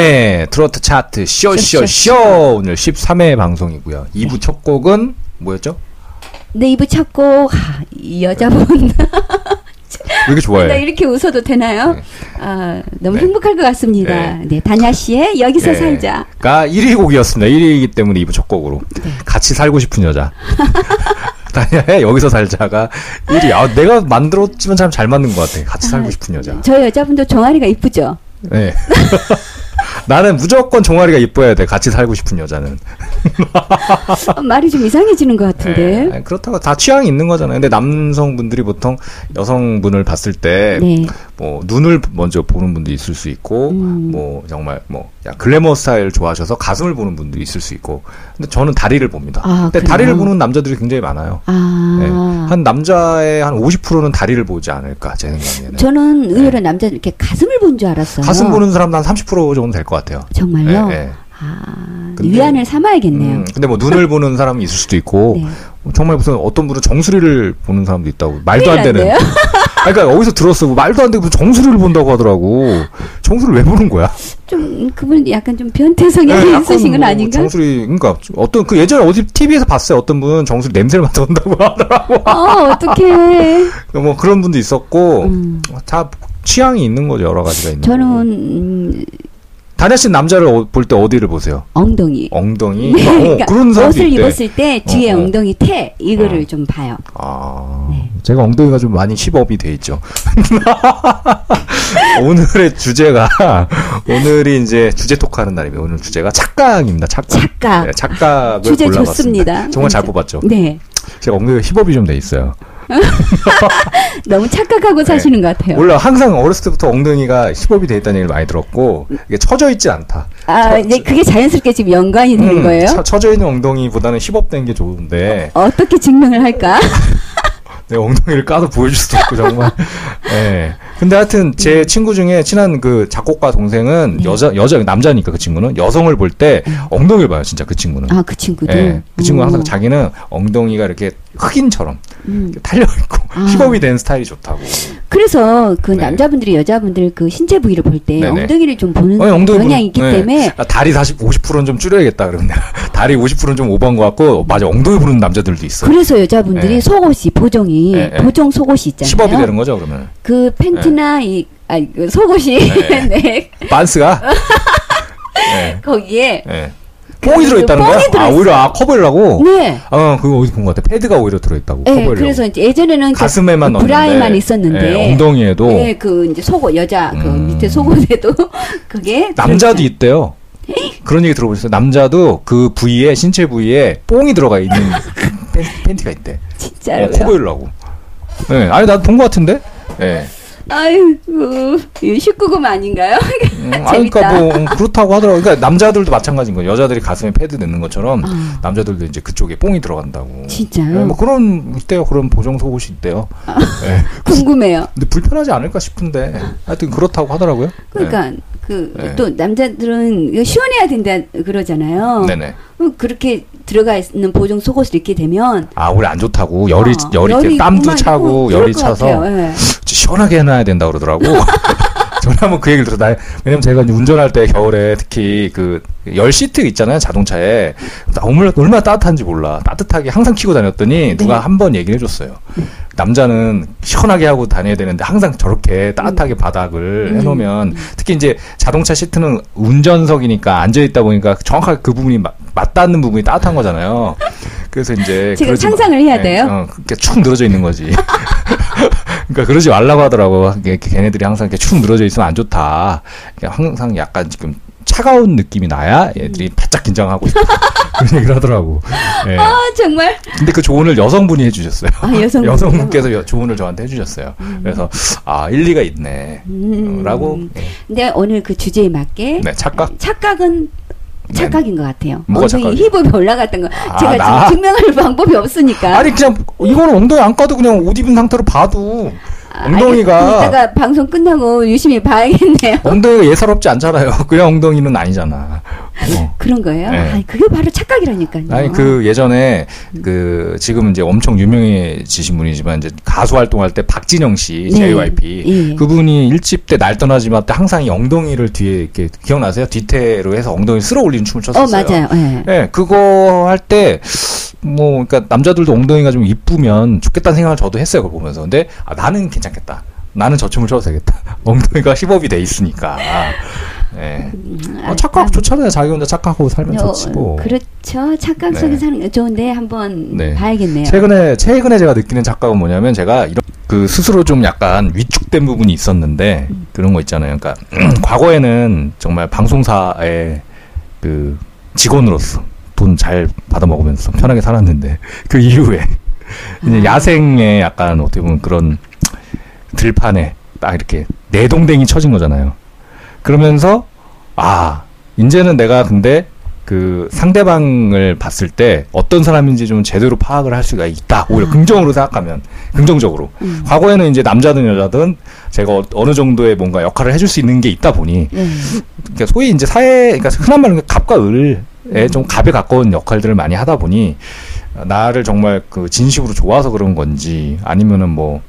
네, 트로트 차트 쇼쇼쇼 오늘 13회 방송이고요. 2부 첫 곡은 뭐였죠? 네, 이부 찾고 하, 이 여자분 왜 이렇게 좋아해? 나 이렇게 웃어도 되나요? 네. 아, 너무 네. 행복할 것 같습니다. 네. 네, 다냐 씨의 여기서 살자. 가 1위 곡이었습니다. 1위이기 때문에 2부 첫 곡으로. 네. 같이 살고 싶은 여자. 다니아의 여기서 살자가 1위. 아, 내가 만들었지만 참 잘 맞는 것 같아. 같이 살고 싶은 여자. 저 여자분도 종아리가 이쁘죠? 네. 나는 무조건 종아리가 이뻐야 돼. 같이 살고 싶은 여자는. 어, 말이 좀 이상해지는 것 같은데. 네. 그렇다고 다 취향이 있는 거잖아요. 근데 남성분들이 보통 여성분을 봤을 때, 네. 뭐, 눈을 먼저 보는 분도 있을 수 있고, 음. 뭐, 정말, 뭐, 야, 글래머 스타일 좋아하셔서 가슴을 보는 분도 있을 수 있고, 근데 저는 다리를 봅니다. 아, 근데 그래요? 다리를 보는 남자들이 굉장히 많아요. 아. 네. 한 남자의 한 50%는 다리를 보지 않을까, 제 생각에는. 저는 의외로 남자 이렇게 가슴을 본 줄 알았어요. 네. 가슴 보는 사람도 한30% 정도 될 것 같아요. 정말요? 네, 네. 아, 근데- 위안을 삼아야겠네요. 음, 근데 뭐 눈을 보는 사람이 있을 수도 있고, 네. 정말 무슨 어떤 분은 정수리를 보는 사람도 있다고. 말도 안 되는. 그러니까 어디서 들었어. 뭐 말도 안 되고 정수리를 본다고 하더라고. 정수리를 왜 보는 거야? 좀 그분 약간 좀 변태 성향이 네, 있으신 건 뭐 아닌가? 정수리, 그러니까 어떤 그 예전에 어디 TV에서 봤어요. 어떤 분 정수리 냄새를 맡아온다고 하더라고. 어, 어떡해. 뭐 그런 분도 있었고 음. 다 취향이 있는 거죠. 여러 가지가 있는. 저는. 음, 다냐 씨 남자를 볼 때 어디를 보세요? 엉덩이. 엉덩이. 네, 어, 그러니까 그런 사람도 옷을 있대. 입었을 때 뒤에 어, 어. 엉덩이 태 이거를 어. 좀 봐요. 아, 네. 제가 엉덩이가 좀 많이 힙업이 돼 있죠. 오늘의 주제가 오늘이 이제 주제 토크하는 날입니다. 오늘 주제가 착각입니다. 착각. 착각. 네, 착각을 주제 골라봤습니다. 좋습니다. 정말 잘 네. 뽑았죠. 네. 제가 엉덩이가 힙업이 좀 돼 있어요. 너무 착각하고 사시는 것 같아요. 원래 항상 어렸을 때부터 엉덩이가 힙업이 돼 있다는 얘기를 많이 들었고 이게 처져 있지 않다. 아, 네, 그게 자연스럽게 지금 연관이 되는 음, 거예요? 처, 처져 있는 엉덩이보다는 힙업된 게 좋은데 어 떻게 증명을 할까? 내 엉덩이를 까서 보여줄 수도 없고 정말. 예. 근데 하여튼 제 친구 중에 친한 그 작곡가 동생은 네. 여자 여자 남자니까 그 친구는 여성을 볼 때 엉덩이를 봐요 진짜 그 친구는. 아, 그 친구도. 예. 그 친구는 항상 오. 자기는 엉덩이가 이렇게 흑인처럼 음. 달려 있고 아. 힙업이 된 스타일이 좋다고. 그래서 그 네. 남자분들이 여자분들 그 신체 부위를 볼 때. 엉덩이를 좀 보는 어, 엉덩이 경향이 있기 네. 때문에 아, 다리 40, 50%는 좀 줄여야겠다 그러면 내가 다리 50%는 좀 오버한 것 같고 맞아 엉덩이 부르는 남자들도 있어. 그래서 여자분들이 네. 속옷이 보정이 네, 네. 보정 속옷이 있잖아요. 힙업이 되는 거죠 그러면. 그 팬티나 이 아니 그 속옷이 네. 네. 반스가. 네. 거기에 네. 뽕이 그 들어있다는 거야? 아. 오히려 아 커버려고. 네. 어 그거 어디서 본 것 같아. 패드가 오히려 들어있다고. 네, 커버려고. 그래서 이제 예전에는 그 가슴에만 넣는데 브라에만 있었는데 예, 엉덩이에도 네, 그 이제 속옷 여자 그 음. 밑에 속옷에도 그게 남자도. 있대요. 그런 얘기 들어보셨어요? 남자도 그 부위에 신체 부위에 뽕이 들어가 있는 팬, 팬티가 있대. 어, 진짜로요. 커 보이려고. 네, 아니 나도 본 것 같은데. 네. 아유, 그 19금 아닌가요? 음, 그러니까 뭐 음, 그렇다고 하더라고. 그러니까 남자들도 마찬가지인 거예요. 여자들이 가슴에 패드 넣는 것처럼 아. 남자들도 이제 그쪽에 뽕이 들어간다고. 진짜요? 네, 뭐 그런 있대요. 그런 보정 속옷이 있대요. 네. 궁금해요. 근데 불편하지 않을까 싶은데 하여튼 그렇다고 하더라고요. 그러니까 그 네. 또 남자들은 시원해야 된다 그러잖아요. 네. 네네. 어, 그렇게 들어가 있는 보정 속옷을 입게 되면 아, 우리 안 좋다고 열이 어, 열이 이렇게 땀도. 차고 어, 열이 것 차서. 예. 시원하게 해놔야 된다 그러더라고. 저는 한번 그 얘기를 들어. 나 왜냐면 제가 운전할 때 겨울에 특히 그열 시트 있잖아요 자동차에 나 얼마나, 얼마나 따뜻한지 몰라 따뜻하게 항상 키고 다녔더니 누가 한 번 얘기를 해줬어요. 남자는 시원하게 하고 다녀야 되는데 항상 저렇게 따뜻하게 바닥을 음. 해놓으면 특히 이제 자동차 시트는 운전석이니까 앉아 있다 보니까 정확하게 그 부분이 맞, 맞닿는 부분이 따뜻한 거잖아요. 그래서 이제 지금 그러지 마- 상상을 해야 네, 돼요? 어, 그렇게 축 늘어져 있는 거지. 그러니까 그러지 말라고 하더라고. 걔네들이 항상 이렇게 축 늘어져 있으면 안 좋다. 그러니까 항상 약간 지금 차가운 느낌이 나야 얘들이 바짝 긴장하고 있다. 그런 얘기를 하더라고. 예. 아 정말 근데 그 조언을 여성분이 해주셨어요. 아, 여성분이요? 여성분께서 여- 조언을 저한테 해주셨어요. 그래서 아 일리가 있네. 음. 어, 라고. 예. 근데 오늘 그 주제에 맞게 네 착각. 착각은 착각인 것 같아요. 뭐가 엉덩이 착각이에요? 힙업이 올라갔던 거. 아, 제가 나? 지금 증명할 방법이 없으니까. 아니 그냥 이거는 엉덩이 안 까도 그냥 옷 입은 상태로 봐도 아, 엉덩이가 알겠- 이따가 방송 끝나고 유심히 봐야겠네요. 엉덩이가 예사롭지 않잖아요. 그냥 엉덩이는 아니잖아. 어. 그런 거예요? 네. 아, 그게 바로 착각이라니까요. 아니 그 예전에 그 지금 이제 엄청 유명해지신 분이지만 이제 가수 활동할 때 박진영 씨 네. JYP 예. 그분이 일집 때 날 떠나지 마 때 항상 이 엉덩이를 뒤에 이렇게 기억나세요? 뒤태로 해서 엉덩이 쓸어 올리는 춤을 어 췄었어요. 맞아요. 예. 예, 그거 할 때, 뭐, 그니까, 남자들도 ong덩이가 좀 이쁘면 좋겠다는 생각을 저도 했어요, 그걸 보면서. 근데, 아, 나는 괜찮겠다. 나는 저 춤을 춰도 되겠다. 엉덩이가 힙업이 돼 있으니까. 예. 어, 착각 좋잖아요. 자기 혼자 착각하고 살면 어, 좋지, 뭐. 그렇죠. 착각 속에 네. 사는 게 좋은데 한번 네. 봐야겠네요. 최근에, 최근에 제가 느끼는 착각은 뭐냐면, 제가 이런, 그, 스스로 좀 약간 위축된 부분이 있었는데, 그런 거 있잖아요. 그러니까, 과거에는 정말 방송사의 그, 직원으로서 돈 잘 받아 먹으면서 편하게 살았는데, 그 이후에, 이제 아. 야생의 약간 어떻게 보면 그런 들판에 딱 이렇게 내동댕이 쳐진 거잖아요. 그러면서 아 이제는 내가 근데 그 상대방을 봤을 때 어떤 사람인지 좀 제대로 파악을 할 수가 있다. 오히려 아. 긍정으로 생각하면 긍정적으로. 음. 과거에는 이제 남자든 여자든 제가 어- 어느 정도의 뭔가 역할을 해줄 수 있는 게 있다 보니 네. 그러니까 소위 이제 사회 그러니까 흔한 말로 갑과 을에 좀 갑에 가까운 역할들을 많이 하다 보니 나를 정말 그 진심으로 좋아서 그런 건지 아니면은 뭐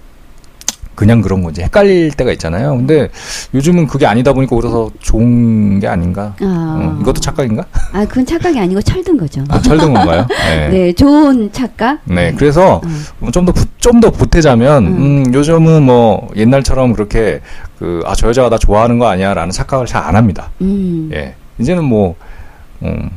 그냥 그런 건지 헷갈릴 때가 있잖아요. 근데 요즘은 그게 아니다 보니까 그래서 좋은 게 아닌가? 아, 어, 이것도 착각인가? 아, 그건 착각이 아니고 철든 거죠. 아, 철든 건가요? 네. 네, 좋은 착각. 네, 그래서 음. 좀더좀더 보태자면 음. 음, 요즘은 뭐 옛날처럼 그렇게 그 아 저 여자가 나 좋아하는 거 아니야라는 착각을 잘 안 합니다. 음. 예. 이제는 뭐, 음.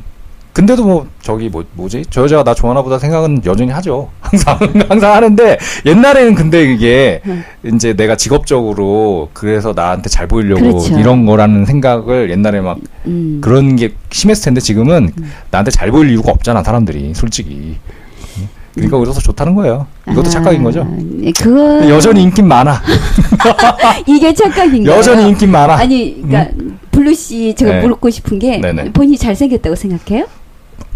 근데도 뭐, 저기 뭐, 뭐지? 저 여자가 나 좋아하나 보다 생각은 여전히 하죠. 항상, 항상 하는데, 옛날에는 근데 이게, 음. 이제 내가 직업적으로, 그래서 나한테 잘 보이려고 그렇죠. 이런 거라는 생각을 옛날에 막 음. 그런 게 심했을 텐데, 지금은 나한테 잘 보일 이유가 없잖아, 사람들이. 솔직히. 그러니까 그래서 좋다는 거예요. 이것도 아, 착각인 거죠. 네, 그거 여전히 인기 많아. 이게 착각인가요? 여전히 인기 많아. 아니, 그러니까 블루 씨 제가 네. 묻고 싶은 게 네네. 본인이 잘생겼다고 생각해요?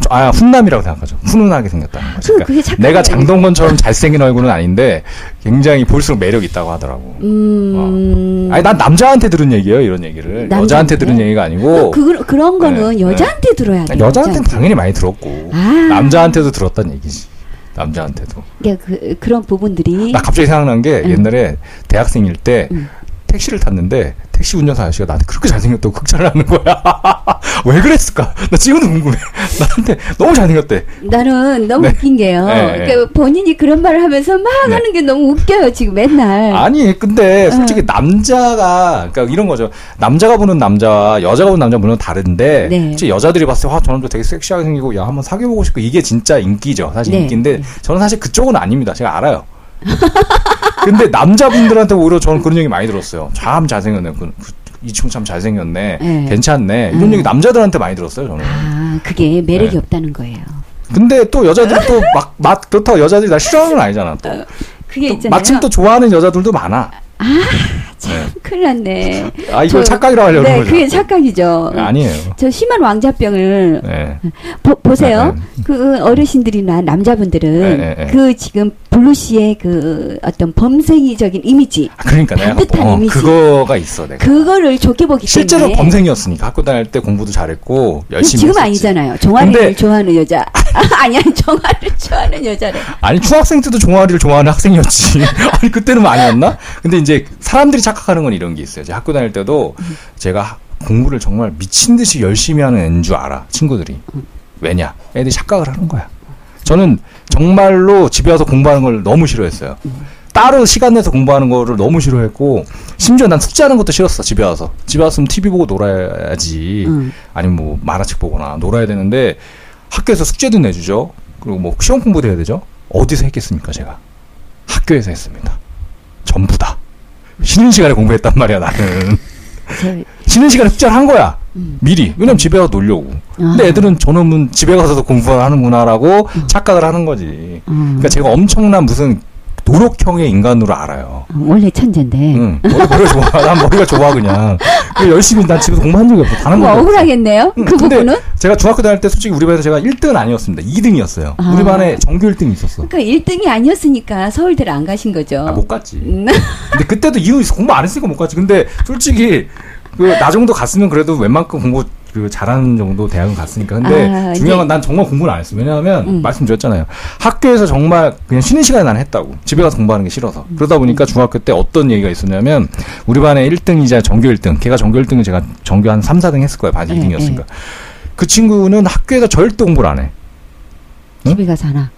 아, 훈남이라고 생각하죠. 훈훈하게 생겼다는 거죠. 착각. 내가 장동건처럼 잘생긴 얼굴은 아닌데 굉장히 볼수록 매력 있다고 하더라고. 음. 아니 난 남자한테 들은 얘기예요 이런 얘기를 남자한테? 여자한테 들은 얘기가 아니고 그, 그 런 거는 네, 여자한테 들어야 돼요. 여자한테는 당연히 많이 들었고 아. 남자한테도 들었단 얘기지. 남자한테도. 그러니까 그, 그런 부분들이 나 갑자기 생각난 게 음. 옛날에 대학생일 때 음. 택시를 탔는데 택시 운전사 아저씨가 나한테 그렇게 잘생겼다고 극찬을 하는 거야. 왜 그랬을까? 나 지금도 궁금해. 나한테 너무 잘생겼대. 나는 너무 네. 웃긴 게요. 네, 그러니까 본인이 그런 말을 하면서 막 네. 하는 게 너무 웃겨요. 지금 맨날. 아니 근데 솔직히 음. 남자가 그러니까 이런 거죠. 남자가 보는 남자와 여자가 보는 남자 는 물론 다른데 네. 솔직히 여자들이 봤을 때 와, 저 남자 되게 섹시하게 생기고 야 한번 사귀어보고 싶고 이게 진짜 인기죠. 사실 네. 인기인데 네. 저는 사실 그쪽은 아닙니다. 제가 알아요. 근데 남자분들한테 오히려 저는 그런 얘기 많이 들었어요. 참 잘생겼네. 그, 그, 이 친구 참 잘생겼네. 네. 괜찮네. 이런 음. 얘기 남자들한테 많이 들었어요. 저는. 아, 그게 매력이 네. 없다는 거예요. 근데 또 여자들이 또 막 그렇다고 여자들이 날 싫어하는 건 아니잖아. 또. 그게 또 있잖아요. 마침 또 좋아하는 여자들도 많아. 참 큰일 났네. 아 이걸 저- 착각이라고 하려는 네, 거죠. 그게 착각이죠. 아니에요. 저 심한 왕자병을 네. 보, 세요 네, 그 어르신들이나 남자분들은 네, 네, 네. 그 지금 블루 씨의 그 어떤 범생이적인 이미지 아, 그러니까 내가 반듯한 어, 이미지. 그거가 있어 내가. 그거를 좋게 보기 실제로 때문에 범생이었으니까 학교 다닐 때 공부도 잘했고 열심히 지금 했었지. 아니잖아요. 종아리를 근데- 좋아하는 여자. 아니 아니 종아리를 좋아하는 여자래. 아니 중학생 때도 종아리를 좋아하는 학생이었지. 아니 그때는 아니었나? 근데 이제 사람들이 착각하는 건 이런 게 있어요. 제 학교 다닐 때도 제가 학- 공부를 정말 미친 듯이 열심히 하는 애인 줄 알아 친구들이. 왜냐? 애들이 착각을 하는 거야. 저는 정말로 집에 와서 공부하는 걸 너무 싫어했어요. 따로 시간 내서 공부하는 거를 너무 싫어했고 심지어 난 숙제하는 것도 싫었어 집에 와서. 집에 왔으면 TV 보고 놀아야지. 음. 아니면 뭐 만화책 보거나 놀아야 되는데 학교에서 숙제도 내주죠. 그리고 뭐 시험 공부도 해야 되죠. 어디서 했겠습니까 제가? 학교에서 했습니다. 전부 다. 쉬는 시간에 공부했단 말이야 나는. 저, 쉬는 시간에 숙제를 한 거야. 음. 미리 왜냐면 집에 가서 놀려고 근데 아. 애들은 저놈은 집에 가서도 공부를 하는구나라고 착각을 하는 거지 음. 그러니까 제가 엄청난 무슨 노력형의 인간으로 알아요 어, 원래 천재인데. 응. 머리, 머리가 좋아. 난 머리가 좋아, 그냥. 열심히 난 집에서 공부한 적이 없어. 뭐 번도 없어. 억울하겠네요. 응, 그 근데 부분은. 제가 중학교 다닐 때 솔직히 우리 반에서 제가 1등은 아니었습니다. 2등이었어요. 아. 우리 반에 정규 1등이 있었어. 그러니까 1등이 아니었으니까 서울대를 안 가신 거죠. 아, 못 갔지. 음. 근데 그때도 이유 있어. 공부 안 했으니까 못 갔지. 근데 솔직히 그 나 정도 갔으면 그래도 웬만큼 공부 그 잘하는 정도 대학은 갔으니까. 근데 아, 중요한 건 난 정말 공부를 안 했어. 왜냐하면 음. 말씀드렸잖아요. 학교에서 정말 그냥 쉬는 시간에 난 했다고. 집에 가서 공부하는 게 싫어서. 음. 그러다 보니까 중학교 때 어떤 얘기가 있었냐면 우리 반에 1등이자 전교 1등. 걔가 전교 1등을 제가 전교 한 3, 4등 했을 거예요. 반 네, 2등이었으니까. 그 친구는 학교에서 절대 공부를 안 해. 응? 집에 가서 하나.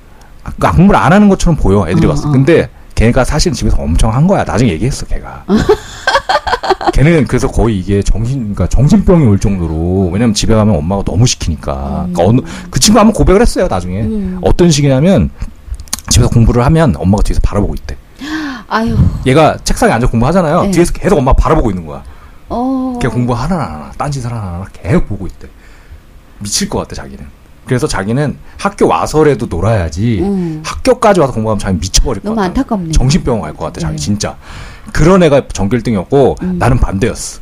아까 공부를 안 하는 것처럼 보여 애들이 어, 때 어. 근데 걔가 사실 집에서 엄청 한 거야. 나중에 얘기했어 걔가. 걔는 그래서 거의 이게 정신 그러니까 정신병이 올 정도로. 왜냐면 집에 가면 엄마가 너무 시키니까. 그러니까 어느 그 친구 한번 고백을 했어요 나중에. 음. 어떤 식이냐면 집에서 공부를 하면 엄마가 뒤에서 바라보고 있대. 아유. 얘가 책상에 앉아 공부하잖아요. 네. 뒤에서 계속 엄마 가 바라보고 있는 거야. 어. 걔 공부 하나 안 하나 딴짓을 하나 안 하나 계속 보고 있대. 미칠 것 같대 자기는 그래서 자기는 학교 와서라도 놀아야지 음. 학교까지 와서 공부하면 자기 미쳐버릴 것 너무 같아. 안타깝네요. 정신병 갈것 같아, 자기 네. 진짜. 그런 애가 전교 1등이었고 음. 나는 반대였어.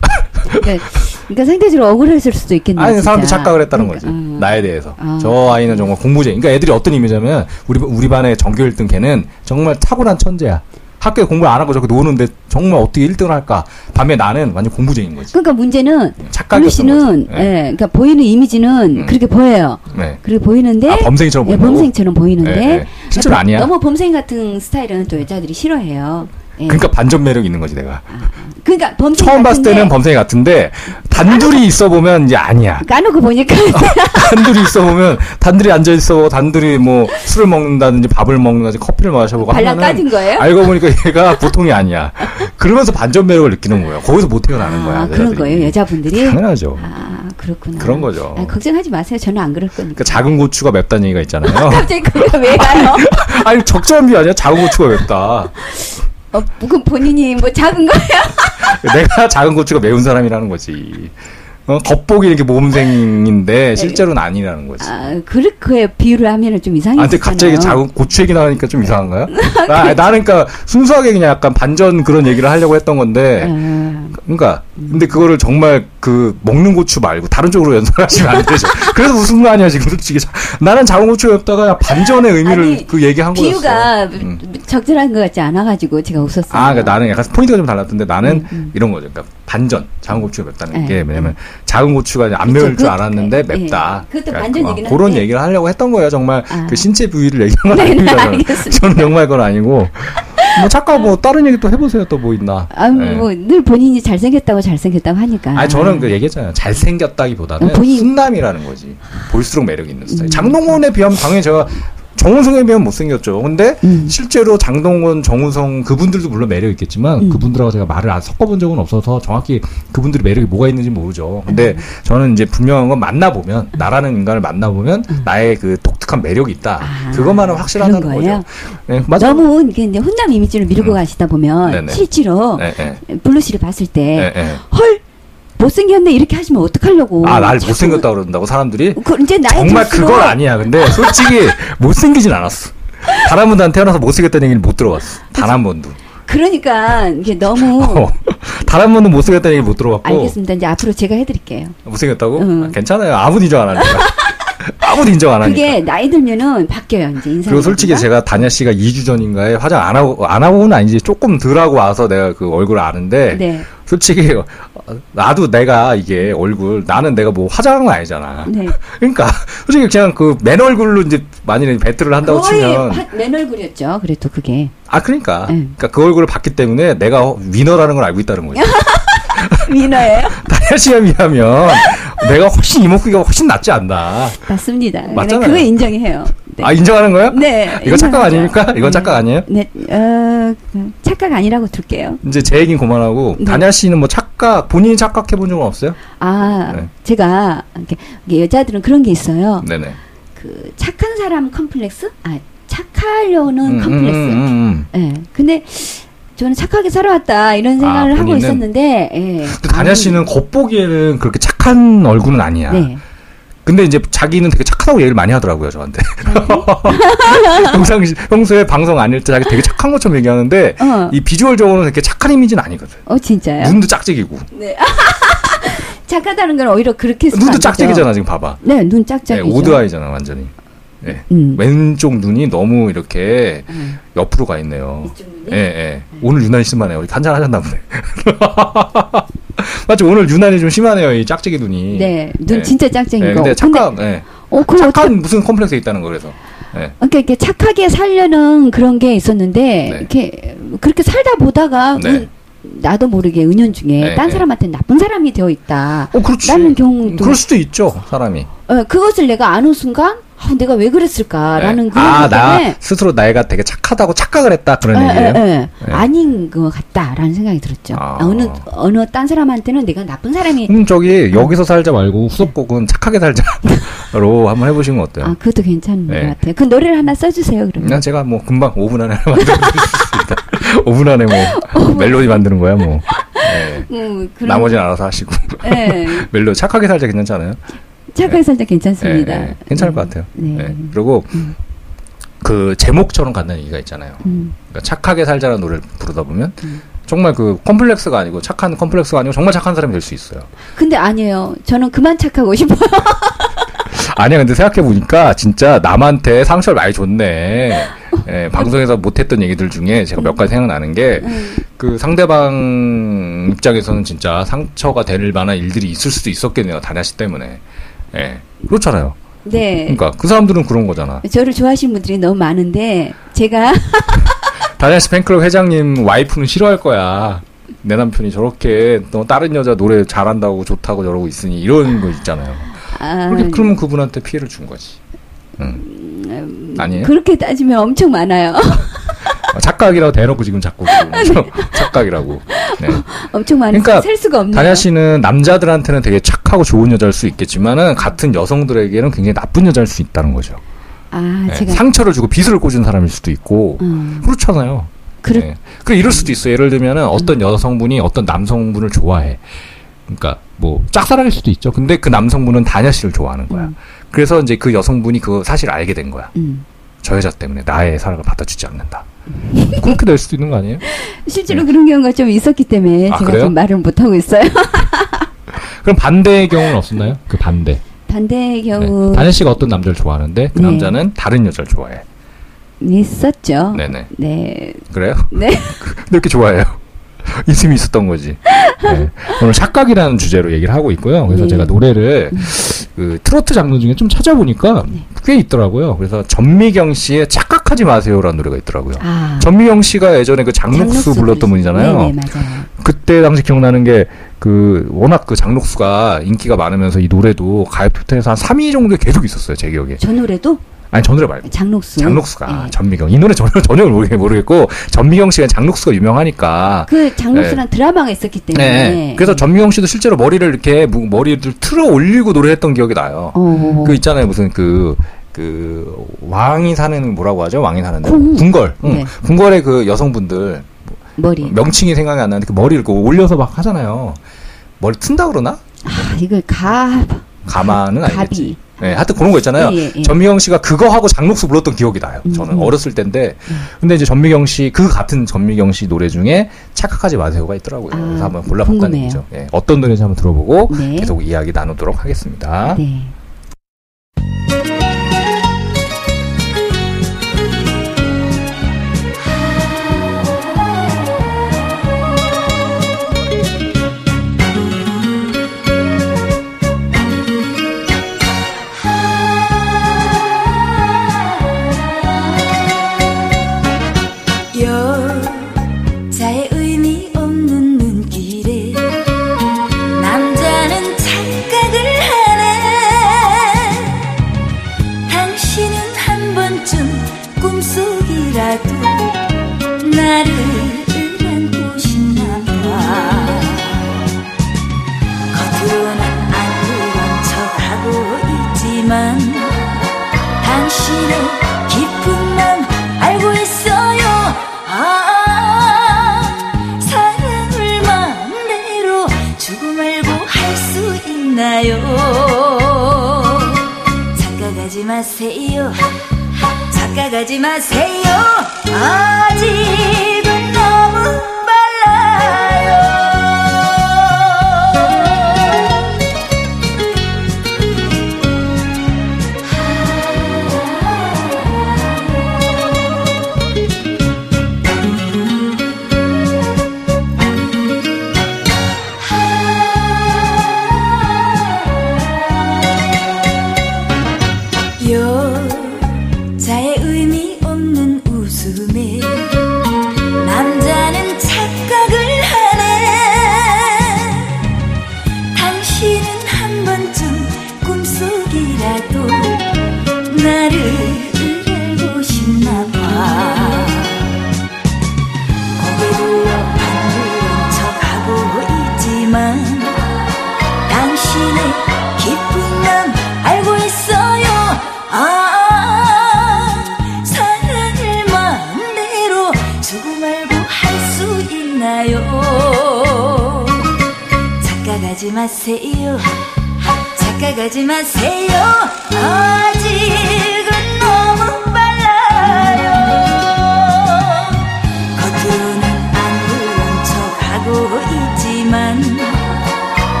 그러니까, 그러니까 상대적으로 억울했을 수도 있겠네요. 아니 사람들이 진짜. 착각을 했다는 그러니까, 거지. 음. 나에 대해서. 아. 저 아이는 정말 공부쟁이. 그러니까 애들이 어떤 의미냐면 우리 우리 반의 전교 1등 걔는 정말 탁월한 천재야. 학교에 공부를 안 하고 저렇게 노는데 정말 어떻게 1등을 할까? 반면 나는 완전 공부쟁인 거지. 그러니까 문제는 블루 착각이었던 씨는. 예, 네. 그러니까 보이는 이미지는 음. 그렇게 보여요. 네. 그렇게 보이는데 아, 범생이처럼 예, 보인다고? 범생처럼 보이는데 네, 네. 실제로 약간 아니야. 너무 범생 같은 스타일은 또 여자들이 싫어해요. 예. 그러니까 반전 매력 있는 거지 내가. 그러니까 처음 봤을 때는 범생이 같은데 단둘이 있어 보면 이제 아니야. 까놓고 보니까 단둘이 있어 보면 단둘이 앉아 있어 단둘이 뭐 술을 먹는다든지 밥을 먹는다든지 커피를 마셔보고 발랑 까진 거예요? 알고 보니까 얘가 보통이 아니야. 그러면서 반전 매력을 느끼는 거예요. 거기서 못 태어나는 거야. 아, 그런 여자들이. 거예요, 여자분들이. 당연하죠. 아 그렇구나. 그런 거죠. 아, 걱정하지 마세요. 저는 안 그럴 거니까. 그러니까 작은 고추가 맵다는 얘기가 있잖아요. 갑자기 그걸 왜 가요? 아니 적절한 비 아니야? 작은 고추가 맵다. 어, 그럼 본인이 뭐 작은 거야? 내가 작은 고추가 매운 사람이라는 거지. 어, 겉보기 이렇게 모범생인데 실제로는 아니라는 거지. 아, 그렇게 비유를 하면은 좀 아, 이상해지잖아요. 근데 갑자기 작은 고추 얘기 나가니까 좀 이상한가요? 나, 나는 그러니까 순수하게 그냥 약간 반전 그런 얘기를 하려고 했던 건데, 아, 그러니까 근데 그거를 정말 그 먹는 고추 말고 다른 쪽으로 연설하시면 안 되죠. 그래서 무슨 거 아니야 지금 솔직히 나는 작은 고추였다가 반전의 의미를 아니, 그 얘기한 거였어. 비유가 음. 적절한 것 같지 않아가지고 제가 웃었어요. 아, 그러니까 나는 약간 포인트가 좀 달랐던데 나는 음, 음. 이런 거죠. 그러니까 반전 작은 고추가 맵다는 네. 게 왜냐면 작은 고추가 안 매울 줄 그- 알았는데 네. 맵다. 그것도 그러니까 반전 어, 얘기는 그런 한데. 얘기를 하려고 했던 거예요. 정말 아. 그 신체 부위를 얘기한 건 네, 네, 아닙니다. 저는. 정말 그건 아니고 뭐 잠깐 뭐 다른 얘기 또 해보세요. 또 뭐 있나? 아, 네. 뭐, 늘 본인이 잘생겼다고 잘생겼다고 하니까. 아니 저는 그 얘기했잖아요. 잘생겼다기보다는 어, 본인- 훈남이라는 거지. 볼수록 매력 있는 스타일. 음. 장동건에 비하면 당연히 제가 정우성에 비하면 못생겼죠. 근데 음. 실제로 장동건, 정우성 그분들도 물론 매력 있겠지만 음. 그분들하고 제가 말을 안 섞어본 적은 없어서 정확히 그분들의 매력이 뭐가 있는지 모르죠. 근데 음. 저는 이제 분명한 건 만나보면 나라는 인간을 만나보면 나의 그 독특한 매력이 있다. 아, 그것만은 확실하다는 거예요? 거죠. 네, 맞아. 너무 이게 이제 훈남 이미지를 밀고 음. 가시다 보면 네네. 실제로 네, 네. 블루 씨를 봤을 때 네, 네. 헐 못생겼네 이렇게 하시면 어떡하려고. 아, 날 자꾸- 못생겼다 그런다고 사람들이? 그 이제 나이 정말 들수록 그건 아니야. 근데 솔직히 못생기진 않았어. 단 한 번도 안 태어나서 못생겼다는 얘기를 못 들어봤어. 단 한 번도. 그러니까 이게 너무 어. 단한 번도 못생겼다는 얘기를 못 들어봤고. 알겠습니다. 이제 앞으로 제가 해드릴게요. 못생겼다고? 응. 아, 괜찮아요. 아무도 인정 안 하니까. 아무도 인정 안 하니까. 그게 나이 들면은 바뀌어요 이제 인상. 그리고 솔직히 제가 다냐 씨가 2주 전인가에 화장 안 하고 안 하고는 아니지 조금 덜 하고 와서 내가 그 얼굴을 아는데 네. 솔직히 어, 나도 내가 이게 얼굴 나는 내가 뭐 화장한 거 아니잖아. 네. 그러니까 솔직히 그냥 그 맨 얼굴로 이제 만일에 배틀을 한다고 치면 화- 맨 얼굴이었죠. 그래도 그게 아 그러니까 네. 그러니까 그 얼굴을 봤기 때문에 내가 위너라는 걸 알고 있다는 거지. 미너예요. 다냐 씨에 비하면 내가 훨씬 이목구비가 훨씬 낫지 않나. 맞습니다. 맞잖아요. 그거 인정해요. 네. 아 인정하는 거야? 네. 이거 착각 인정하죠. 아닙니까? 이건 네. 착각 아니에요? 네. 어, 그 착각 아니라고 둘게요. 이제 제 얘기는 그만하고 네. 다냐 씨는 뭐 착각 본인이 착각해 본 적은 없어요? 아, 네. 제가 이렇게 이게 여자들은 그런 게 있어요. 네네. 그 착한 사람 컴플렉스? 아, 착하려는 음, 컴플렉스. 음, 음, 음. 예. 근데 저는 착하게 살아왔다 이런 생각을 하고 본인은? 있었는데, 예. 근데 다냐 씨는 겉보기에는 그렇게 착한 얼굴은 아니야. 네. 근데 이제 자기는 되게 착하다고 얘기를 많이 하더라고요, 저한테. 평상시, 평소에 방송 아닐 때 자기 되게 착한 것처럼 얘기하는데, 어. 이 비주얼적으로는 그렇게 착한 이미지는 아니거든. 어, 진짜요? 눈도 짝짝이고. 네. 착하다는 건 오히려 그렇게 눈도. 짝짝이잖아, 지금 봐봐. 네, 눈 네, 짝짝이죠. 오드아이잖아, 완전히. 네. 음. 왼쪽 눈이 너무 이렇게 음. 옆으로 가 있네요. 예, 예. 오늘 유난히 심하네요. 한잔 하셨나 보네. 맞죠? 오늘 유난히 좀 심하네요. 이 짝짝이 눈이. 네, 눈 예. 진짜 짝짝인 예, 거. 근데 착각, 예. 어, 착한 어떡- 무슨 컴플렉스 있다는 거 그래서. 예. 그러니까 이렇게 착하게 살려는 그런 게 있었는데 네. 이렇게 그렇게 살다 보다가 네. 은- 나도 모르게 은연중에 네, 딴 네. 사람한테 나쁜 사람이 되어 있다. 어, 그렇지. 라는 경우도 그럴 수도 있죠, 사람이. 어, 그것을 내가 아는 순간 아, 내가 왜 그랬을까라는 예. 그런 아, 것나 스스로 나이가 되게 착하다고 착각을 했다. 그런 예, 얘기예요. 예, 예. 네. 아닌 것 같다라는 생각이 들었죠. 아. 어느 어느 딴 사람한테는 내가 나쁜 사람이 그럼 저기 여기서 살자 말고 후속곡은 착하게 살자로 한번 해보시면 어때요? 아 그것도 괜찮은 네. 것 같아요. 그 노래를 하나 써주세요 그러면. 그냥 제가 뭐 금방 5분 안에 만들 수 있습니다. 5분 안에 뭐 멜로디 만드는 거야 뭐. 네. 음, 그런- 나머지는 알아서 하시고. 예. 멜로 착하게 살자 괜찮잖아요. 착하게 살짝 괜찮습니다. 예, 예. 괜찮을 음, 것 같아요. 네. 예. 그리고 음. 그 제목처럼 간다는 얘기가 있잖아요. 음. 그러니까 착하게 살자라는 노래를 부르다 보면 음. 정말 그 컴플렉스가 아니고 착한 컴플렉스가 아니고 정말 착한 사람이 될 수 있어요. 근데 아니에요. 저는 그만 착하고 싶어요. 아니야, 근데 생각해 보니까 진짜 남한테 상처를 많이 줬네. 예, 방송에서 못했던 얘기들 중에 제가 몇 가지 생각나는 게 음. 그 상대방 입장에서는 진짜 상처가 될 만한 일들이 있을 수도 있었겠네요. 다냐 씨 때문에. 예. 그렇잖아요. 네. 그러니까 그 사람들은 그런 거잖아. 저를 좋아하시는 분들이 너무 많은데 제가 씨 팬클럽 회장님 와이프는 싫어할 거야. 내 남편이 저렇게 너 다른 여자 노래 잘한다고 좋다고 저러고 있으니 이런 거 있잖아요. 아, 그렇게 그러면 그분한테 피해를 준 거지. 응. 음, 아니에요? 그렇게 따지면 엄청 많아요. 아, 착각이라고 대놓고 지금 자꾸 착각이라고. 네. 엄청 많아서 그러니까 셀 수가 없네요. 다냐 씨는 남자들한테는 되게 착하고 좋은 여자일 수 있겠지만은 같은 여성들에게는 굉장히 나쁜 여자일 수 있다는 거죠. 아, 네. 제가 상처를 주고 빚을 꽂은 사람일 수도 있고 음, 그렇잖아요. 그렇 네. 그 이럴 수도 있어요. 예를 들면은 어떤 여성분이 어떤 남성분을 좋아해. 그러니까 뭐 짝사랑일 수도 있죠. 근데 그 남성분은 다냐 씨를 좋아하는 거야. 음. 그래서 이제 그 여성분이 그 사실을 알게 된 거야. 음. 저 여자 때문에 나의 사랑을 받아주지 않는다. 그렇게 될 수도 있는 거 아니에요? 실제로 그런 경우가 좀 있었기 때문에 아, 제가 그래요? 좀 말을 못 하고 있어요. 그럼 반대의 경우는 없었나요? 그 반대. 반대의 네. 경우 다현 씨가 어떤 남자를 좋아하는데 그 네. 남자는 다른 여자를 좋아해. 있었죠. 네네. 네. 그래요? 네. 근데 이렇게 좋아해요. 있음이 있었던 거지. 네. 오늘 착각이라는 주제로 얘기를 하고 있고요. 그래서 네. 제가 노래를 그 트로트 장르 중에 좀 찾아보니까 네. 꽤 있더라고요. 그래서 전미경 씨의 착각하지 마세요라는 노래가 있더라고요. 아. 전미경 씨가 예전에 그 장록수 불렀던 분이잖아요. 네네, 맞아요. 그때 당시 기억나는 게 그 워낙 그 장록수가 인기가 많으면서 이 노래도 가요 톱텐에서 한 3위 정도 계속 있었어요. 제 기억에. 저 노래도 아니 저 노래 말고. 장록수. 장록수가 네. 전미경 이 노래 전혀 전혀 모르- 모르겠 고 전미경 씨가 장록수가 유명하니까 그 장록수란 드라마가 있었기 때문에. 네. 그래서 전미경 씨도 실제로 머리를 이렇게 무- 머리를 틀어 올리고 노래했던 기억이 나요. 어. 그 있잖아요 무슨 그. 그 왕이 사는 뭐라고 하죠? 왕이 사는데 궁. 궁궐. 응. 네. 궁궐의 그 여성분들 머리. 명칭이 생각이 안 나는데 그 머리를 그 올려서 막 하잖아요. 머리 튼다 그러나? 아, 이걸 가. 가마는 아니겠지. 네, 하여튼 그런 거 있잖아요. 예, 예, 예. 전미경 씨가 그거 하고 장록수 불렀던 기억이 나요. 저는 음, 음. 어렸을 때인데. 근데 이제 전미경 씨, 그 같은 전미경 씨 노래 중에 착각하지 마세요가 있더라고요. 아, 그래서 한번 골라봤다는. 얘기죠. 예, 어떤 노래인지 한번 들어보고 네. 계속 이야기 나누도록 하겠습니다. 네. 착각하지 마세요. 아직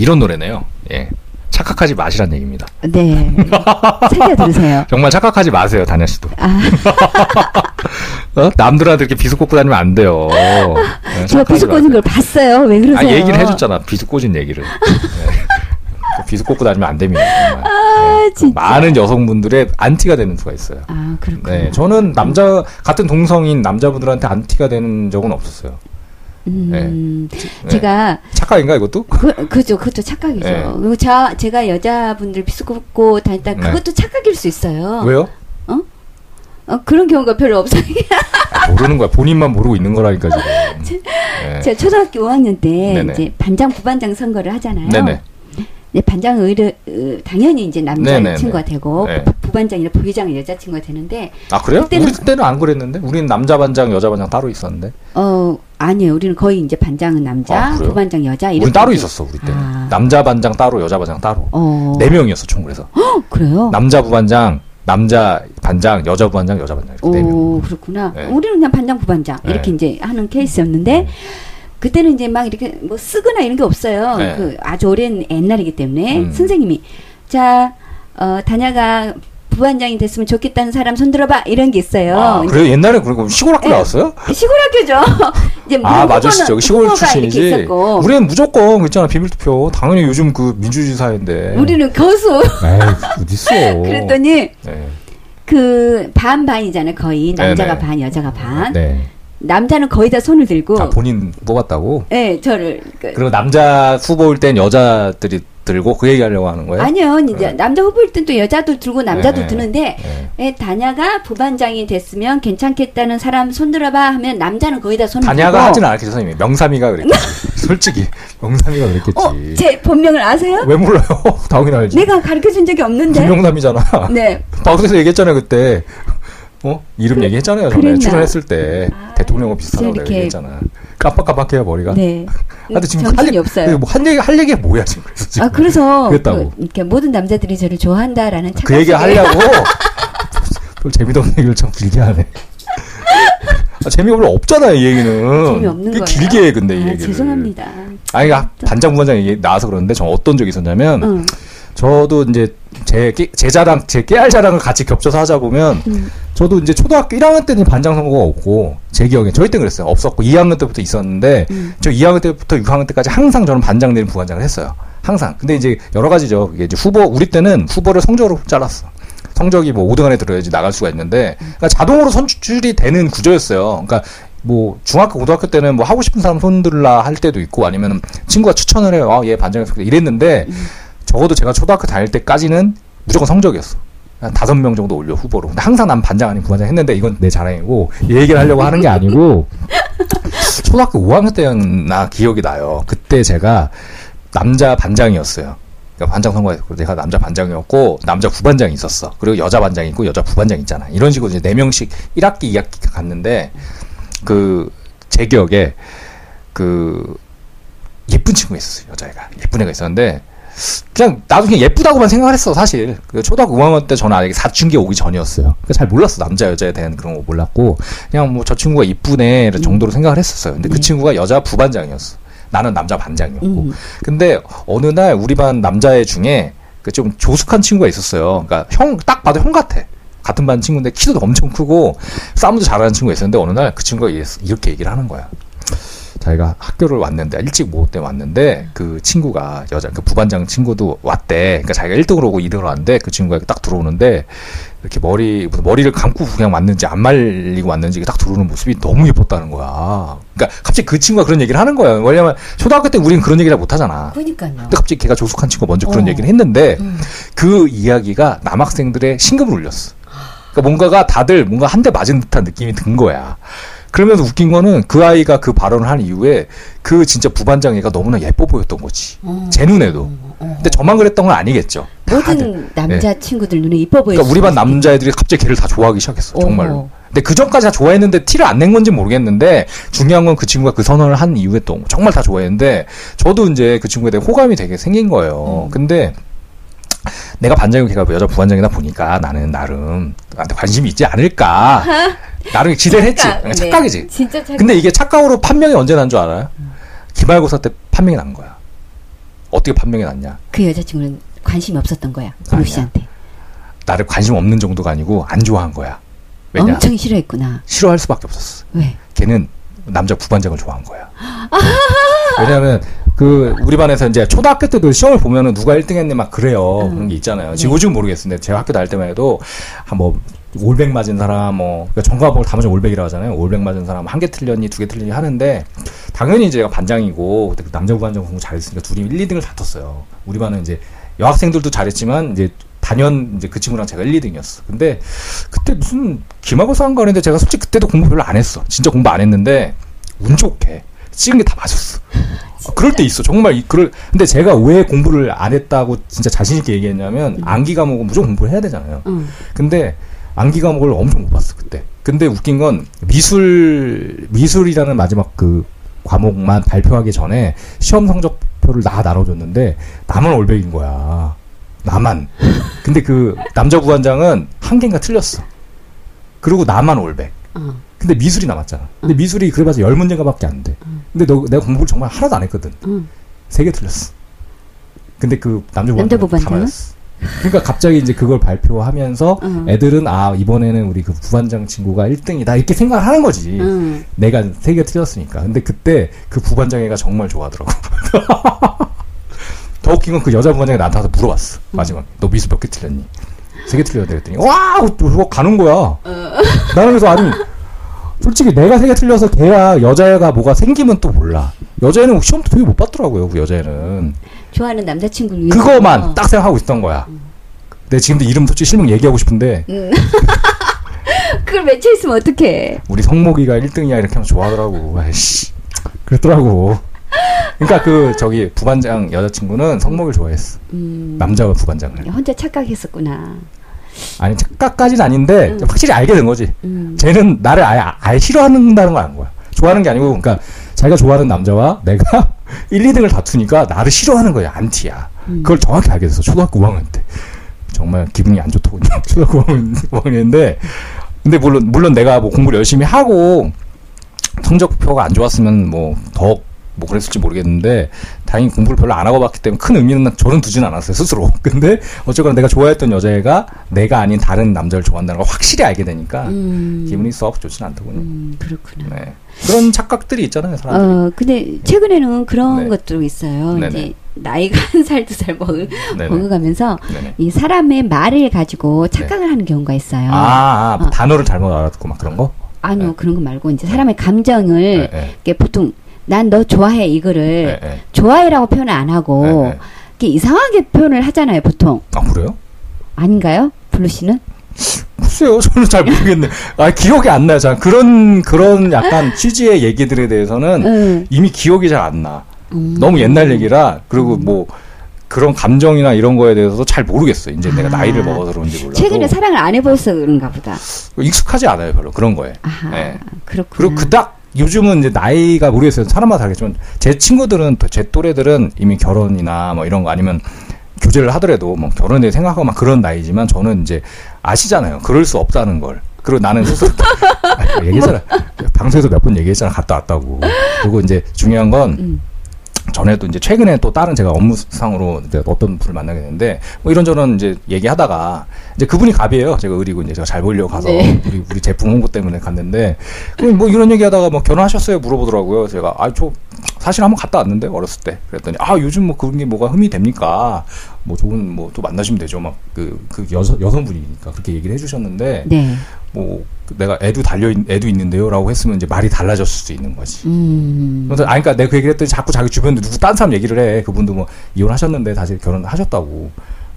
이런 노래네요. 예. 착각하지 마시란 얘기입니다. 네. 새겨 들으세요. 정말 착각하지 마세요, 다냐 씨도. 아, 어? 남들한테 이렇게 비수 꽂고 다니면 안 돼요. 네, 저 착각하지 비수 꽂은. 걸 봤어요. 왜 그러세요? 아, 얘기를 해줬잖아. 비수 꽂은 얘기를. 네. 비수 꽂고 다니면 안 됩니다. 정말. 아, 진짜. 많은 여성분들의 안티가 되는 수가 있어요. 아, 그렇군요. 네, 저는 남자 같은 동성인 남자분들한테 안티가 되는 적은 없었어요. 음, 네. 제가 착각인가 이것도? 그, 그죠, 그것도 착각이죠. 네. 그리고 저, 제가 여자분들 비수 꽂고 다녔다, 네. 그것도 착각일 수 있어요. 왜요? 어, 그런 경우가 별로 없어요. 아, 모르는 거야. 본인만 모르고 있는 거라니까 지금. 네. 제가 초등학교 5학년 때 네네. 이제 반장, 부반장 선거를 하잖아요. 네네. 네, 반장은 의뢰, 으, 당연히 이제 네네네. 남자친구가 되고 네. 부- 부반장이나 부의장은 여자 친구가 되는데 아 그래요? 그때는- 우리 때는 안 그랬는데? 우리는 남자 반장, 여자 반장 따로 있었는데. 어 아니에요. 우리는 거의 이제 반장은 남자, 아? 부반장 여자 이렇게. 우리 따로 있었어 우리 때. 아. 남자 반장 따로 여자 반장 따로. 어. 네 명이었어 총 그래서. 헉, 그래요? 남자 부반장, 남자 반장, 여자 부반장, 여자 반장 이렇게 네 명. 오, 그렇구나. 네. 우리는 그냥 반장, 부반장 이렇게 네. 이제 하는 케이스였는데 그때는 이제 막 이렇게 뭐 쓰거나 이런 게 없어요. 네. 그 아주 오랜 옛날이기 때문에 음. 선생님이 자, 어, 다냐가 부반장이 됐으면 좋겠다는 사람 손들어봐 이런 게 있어요. 아, 그래요? 옛날에 그리고 시골 학교 네. 나왔어요? 시골 학교죠. 이제 아, 후보는- 진짜. 여기 시골 출신이지. 우리는 무조건, 있잖아, 비밀투표. 당연히 요즘 그 민주주의 사회인데. 우리는 거수. 에이, 어딨어. 그랬더니 네. 그 반반이잖아요. 거의 남자가 네네. 반, 여자가 반. 네. 남자는 거의 다 손을 들고. 아, 본인 뽑았다고? 네, 저를 그, 그리고 남자 후보일 땐 여자들이 들고 그 얘기 하려고 하는 거예요? 아니요, 이제 남자 후보일 땐 또 여자도 들고 남자도 네. 드는데 네. 예, 다냐가 부반장이 됐으면 괜찮겠다는 사람 손들어봐 하면 남자는 거의 다 손을 다냐가 들고. 하진 않았겠죠, 선생님이. 명삼이가 그랬겠지. 솔직히. 명삼이가 그랬겠지. 어, 제 본명을 아세요? 왜 몰라요? 당연히 알지. 내가 가르쳐 준 적이 없는데. 김명남이잖아. 네. 방송에서 얘기했잖아요, 그때. 어? 이름 얘기했잖아요, 전에. 그랬나? 출연했을 때. 아, 대통령과 비슷하다고 얘기했잖아. 깜빡깜빡해요, 머리가. 네. 하여튼 지금 정신이 할, 얘기- 없어요. 뭐한 얘기, 할 얘기가 뭐야, 지금. 그래서 지금. 아, 그래서 그랬다고. 그, 이렇게 모든 남자들이 저를 좋아한다라는 그 얘기 착각 하려고 별 재미도 없는 얘기를 참 길게 하네. 아, 재미가 별로 없잖아요, 이 얘기는. 재미없는 그 거예요. 길게 해, 근데 이 아, 얘기를. 죄송합니다. 아니, 아, 반장, 부반장 얘기 나와서 그러는데, 저 어떤 적이 있었냐면, 응. 저도 이제 제, 깨- 제 자랑, 제 깨알 자랑을 같이 겹쳐서 하자 보면, 음. 저도 이제 초등학교 1학년 때는 반장 선거가 없고, 제 기억에, 저희 때 그랬어요. 없었고, 2학년 때부터 있었는데, 음. 저 2학년 때부터 6학년 때까지 항상 저는 반장 내린 부반장을 했어요. 항상. 근데 이제 여러 가지죠. 그게 이제 후보, 우리 때는 후보를 성적으로 잘랐어. 성적이 뭐 5등 안에 들어야지 나갈 수가 있는데, 그러니까 자동으로 선출이 되는 구조였어요. 그러니까 뭐 중학교, 고등학교 때는 뭐 하고 싶은 사람 손들라 할 때도 있고, 아니면 친구가 추천을 해요. 아, 얘 반장에서 이랬는데, 적어도 제가 초등학교 다닐 때까지는 무조건 성적이었어. 한 다섯 명 정도 올려 후보로. 근데 항상 난 반장 아닌 부반장 했는데 이건 내 자랑이고 이 얘기를 하려고 하는 게 아니고 초등학교 5학년 때였나 기억이 나요. 그때 제가 남자 반장이었어요. 그러니까 반장 선거에서 내가 남자 반장이었고 남자 부반장이 있었어. 그리고 여자 반장이 있고 여자 부반장 있잖아. 이런 식으로 이제 네 명씩 1학기, 2학기 갔는데 그 제 기억에 그 예쁜 친구가 있었어요. 여자애가 예쁜 애가 있었는데 그냥 나도 그냥 예쁘다고만 생각을 했어 사실. 그 초등학교 5학년 때 저는 아직 사춘기 오기 전이었어요. 잘 몰랐어 남자 여자에 대한 그런 거 몰랐고. 그냥 뭐 저 친구가 이쁘네 정도로 생각을 했었어요. 근데 그 네. 친구가 여자 부반장이었어. 나는 남자 반장이었고. 음. 근데 어느 날 우리 반 남자애 중에 그 좀 조숙한 친구가 있었어요. 그러니까 형 딱 봐도 형 같아. 같은 반 친구인데 키도 엄청 크고 싸움도 잘하는 친구가 있었는데 어느 날 그 친구가 이렇게 얘기를 하는 거야 자기가 학교를 왔는데 일찍 모때 왔는데 그 친구가 여자 그 부반장 친구도 왔대. 그러니까 자기가 1등으로 오고 2등으로 왔는데 그 친구가 딱 들어오는데 이렇게 머리 머리를 감고 그냥 왔는지 안 말리고 왔는지 딱 들어오는 모습이 너무 예뻤다는 거야. 그러니까 갑자기 그 친구가 그런 얘기를 하는 거야. 왜냐면 초등학교 때 우리는 그런 얘기를 못 하잖아. 그러니까요. 근데 갑자기 걔가 조숙한 친구가 먼저 그런 어. 얘기를 했는데 음. 그 이야기가 남학생들의 심금을 울렸어. 그러니까 뭔가가 다들 뭔가 한 대 맞은 듯한 느낌이 든 거야. 그러면서 웃긴 거는 그 아이가 그 발언을 한 이후에 그 진짜 부반장 애가 너무나 예뻐 보였던 거지. 어. 제 눈에도. 어. 근데 저만 그랬던 건 아니겠죠. 모든 남자 친구들 눈에 이뻐 보여. 그러니까 우리 반 남자애들이 갑자기 걔를 다 좋아하기 시작했어. 정말로. 근데 그 전까지 다 좋아했는데 티를 안 낸 건지 모르겠는데 중요한 건 그 친구가 그 선언을 한 이후에 또 정말 다 좋아했는데 저도 이제 그 친구에 대해 호감이 되게 생긴 거예요. 음. 근데 내가 반장이고 걔가 여자 부반장이다 보니까 나는 나름 나한테 관심이 있지 않을까. 나름 기대를 했지. 착각. 그냥 착각이지. 네. 진짜 착각. 근데 이게 착각으로 판명이 언제 난 줄 알아요? 기말고사 때 판명이 난 거야. 어떻게 판명이 났냐? 그 여자친구는 관심이 없었던 거야. 아니야. 씨한테. 나를 관심 없는 정도가 아니고 안 좋아한 거야. 왜냐? 엄청 싫어했구나. 싫어할 수밖에 없었어. 왜? 걔는 남자 부반장을 좋아한 거야. 왜냐하면 그 우리 반에서 이제 초등학교 때도 시험을 보면은 누가 1등 했네 막 그래요 음. 그런 게 있잖아요. 네. 지금 요즘 모르겠는데 제가 학교 다닐 때만 해도 한뭐 올백 맞은 사람 뭐 그러니까 전과목을 다 맞으면 올백이라고 하잖아요. 올백 맞은 사람 한 개 틀렸니 두 개 틀렸니 하는데 당연히 이제 제가 반장이고 그때 그 남자 부 반장 공부 잘했으니까 둘이 1, 2등을 다퉜어요. 우리 반은 이제 여학생들도 잘했지만 이제 단연 이제 그 친구랑 제가 1, 2등이었어. 근데 그때 무슨 기말고사인가 그랬는데 제가 솔직히 그때도 공부 별로 안 했어. 진짜 공부 안 했는데 운 좋게 찍은 게 다 맞았어. 아, 그럴 때 있어. 정말 이- 그럴 근데 제가 왜 공부를 안 했다고 진짜 자신 있게 얘기했냐면 암기 과목은 무조건 공부를 해야 되잖아요. 응. 근데 암기 과목을 엄청 못 봤어 그때. 근데 웃긴 건 미술 미술이라는 마지막 그 과목만 발표하기 전에 시험 성적표를 나 나눠줬는데 나만 올백인 거야. 나만. 근데 그 남자 부반장은 한 개인가 틀렸어. 그리고 나만 올백. 어. 근데 미술이 남았잖아. 근데 미술이 그래봤자 열 문제가밖에 안 돼. 근데 너 내가 공부를 정말 하나도 안 했거든. 응. 세개 틀렸어. 근데 그 남자 남자 부반장은 다 부반장은? 맞았어. 그러니까 갑자기 이제 그걸 발표하면서 응. 애들은 아 이번에는 우리 그 부반장 친구가 1등이다 이렇게 생각을 하는 거지. 응. 내가 세 개 틀렸으니까. 근데 그때 그 부반장 애가 정말 좋아하더라고. 더 웃긴 건 그 여자 부반장이 나한테 와서 물어봤어. 마지막에. 너 미술 몇 개 틀렸니? 세 개 틀렸는데 그랬더니 와! 그거 가는 거야. 나는 그래서 아니 솔직히 내가 세개 틀려서 걔야 여자애가 뭐가 생기면 또 몰라. 여자애는 시험도 되게 못 봤더라고요. 그 여자애는. 좋아하는 남자친구를 위해서. 그거만 딱 생각하고 있었던 거야. 근데 지금도 이름 솔직히 실명 얘기하고 싶은데 그걸 맺혀 있으면 어떡해. 우리 성목이가 1등이야 이렇게 하면 좋아하더라고. 아이씨. 그랬더라고. 그러니까 그 저기 부반장 여자친구는 성목을 좋아했어. 음. 남자와 부반장을. 혼자 착각했었구나. 아니 착각까지는 아닌데 확실히 알게 된 거지. 음. 쟤는 나를 아예, 아예 싫어한다는 걸 아는 거야. 좋아하는 게 아니고, 그러니까 자기가 좋아하는 남자와 내가 1, 2등을 다투니까 나를 싫어하는 거야. 안티야. 그걸 정확히 알게 됐어. 초등학교 5학년 때. 정말 기분이 안 좋더군요. 초등학교 5학년, 5학년인데. 근데 물론, 물론 내가 뭐 공부를 열심히 하고 성적표가 안 좋았으면 뭐 더 뭐 그랬을지 모르겠는데 다행히 공부를 별로 안 하고 봤기 때문에 큰 의미는 저는 두진 않았어요 스스로 근데 어쨌거나 내가 좋아했던 여자애가 내가 아닌 다른 남자를 좋아한다는 걸 확실히 알게 되니까 음. 기분이 썩 좋진 않더군요 음, 그렇구나. 네. 그런 착각들이 있잖아요 사람들이 어, 근데 최근에는 그런 네. 것도 있어요. 네네. 이제 나이가 한 살, 두 살 먹, 네네. 먹어가면서 네네. 이 사람의 말을 가지고 착각을 하는 경우가 있어요. 아, 아 어. 단어를 잘못 알아듣고 막 그런 거? 아니요, 네. 그런 거 말고 이제 사람의 감정을 네, 네. 보통 난 너 좋아해 이거를 네, 네. 좋아해라고 표현을 안 하고 네, 네. 이렇게 이상하게 표현을 하잖아요, 보통. 아 그래요? 아닌가요? 블루 씨는? 글쎄요, 저는 잘 모르겠네. 아, 기억이 안 나요. 자, 그런, 그런 약간 취지의 얘기들에 대해서는 응. 이미 기억이 잘 안 나. 음. 너무 옛날 얘기라, 그리고 뭐, 그런 감정이나 이런 거에 대해서도 잘 모르겠어요. 이제 내가 아. 나이를 먹어서 그런지 몰라도. 최근에 사랑을 안 해보셔서 그런가 보다. 익숙하지 않아요, 별로. 그런 거에. 아하, 네. 그렇구나. 그리고 그닥, 요즘은 이제 나이가 모르겠어요. 사람마다 다르겠지만, 제 친구들은, 또제 또래들은 이미 결혼이나 뭐 이런 거 아니면 교제를 하더라도 뭐 결혼에 대해 생각하고 막 그런 나이지만 저는 이제 아시잖아요. 그럴 수 없다는 걸. 그리고 나는 스스로 아, 얘기했잖아. 방송에서 몇 번 얘기했잖아. 갔다 왔다고. 그리고 이제 중요한 건 음. 전에도 이제 최근에 또 다른 제가 업무상으로 이제 어떤 분을 만나게 됐는데 뭐 이런저런 이제 얘기하다가 이제 그분이 갑이에요. 제가 의리고 이제 제가 잘 보이려고 가서 네. 우리 우리 제품 홍보 때문에 갔는데 그럼 뭐 이런 얘기하다가 뭐 결혼하셨어요 물어보더라고요. 제가 아저 사실 한번 갔다 왔는데 어렸을 때 그랬더니 아 요즘 뭐 그런 게 뭐가 흠이 됩니까? 뭐 좋은 뭐 또 만나시면 되죠. 막 그 그 여성 여성분이니까 그렇게 얘기를 해주셨는데 네. 뭐 내가 애도 달려 있, 애도 있는데요라고 했으면 이제 말이 달라졌을 수 있는 거지. 음. 그래서 아니 그러니까 내가 그 얘기를 했더니 자꾸 자기 주변에 누구 딴 사람 얘기를 해. 그분도 뭐 이혼하셨는데 다시 결혼하셨다고.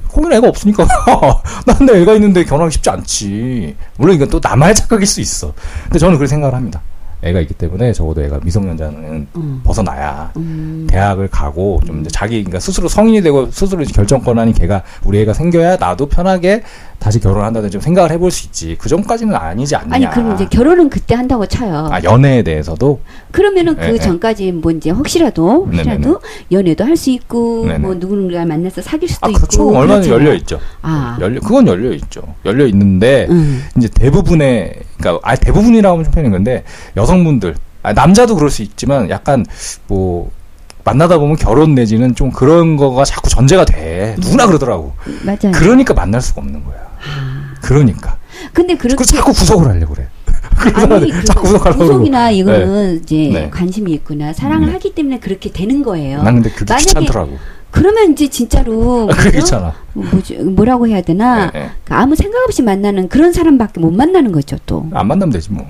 거기는 애가 없으니까 난내 애가 있는데 결혼하기 쉽지 않지. 물론 이건 또 나만의 착각일 수 있어. 근데 저는 그렇게 생각을 합니다. 애가 있기 때문에 적어도 애가 미성년자는 음. 벗어나야 음. 대학을 가고 좀 이제 자기 그러니까 스스로 성인이 되고 스스로 결정권하니 걔가 우리 애가 생겨야 나도 편하게 다시 결혼한다든지 좀 생각을 해볼 수 있지. 그 전까지는 아니지 않느냐. 아니 그럼 이제 결혼은 그때 한다고 쳐요. 아 연애에 대해서도 그러면은 예, 그 예. 전까지 뭐 이제 혹시라도. 혹시라도 연애도 할 수 있고. 뭐 누군가 만나서 사귈 수도 아 있고 그렇죠. 얼마나 그렇잖아요. 열려 있죠. 아. 열려 그건 열려 있죠. 열려 있는데 음. 이제 대부분의 그러니까 아 대부분이라고 하면 좀 편한 건데 여성분들 아, 남자도 그럴 수 있지만 약간 뭐 만나다 보면 결혼 내지는 좀 그런 거가 자꾸 전제가 돼. 누구나 그러더라고. 맞아요. 그러니까 만날 수가 없는 거야. 그러니까. 근데 그렇게 그 자꾸 구속을 하려고 그래. 아니 그 자꾸 구속하려고 구속이나 이거는 이제 네. 관심이 있구나 사랑을 네. 하기 때문에 그렇게 되는 거예요. 난 근데 그게 만약에 귀찮더라고 그러면 이제 진짜로 그죠? 귀찮아 뭐지 뭐라고 해야 되나 네, 네. 그 아무 생각 없이 만나는 그런 사람밖에 못 만나는 거죠 또 안 만나면 되지 뭐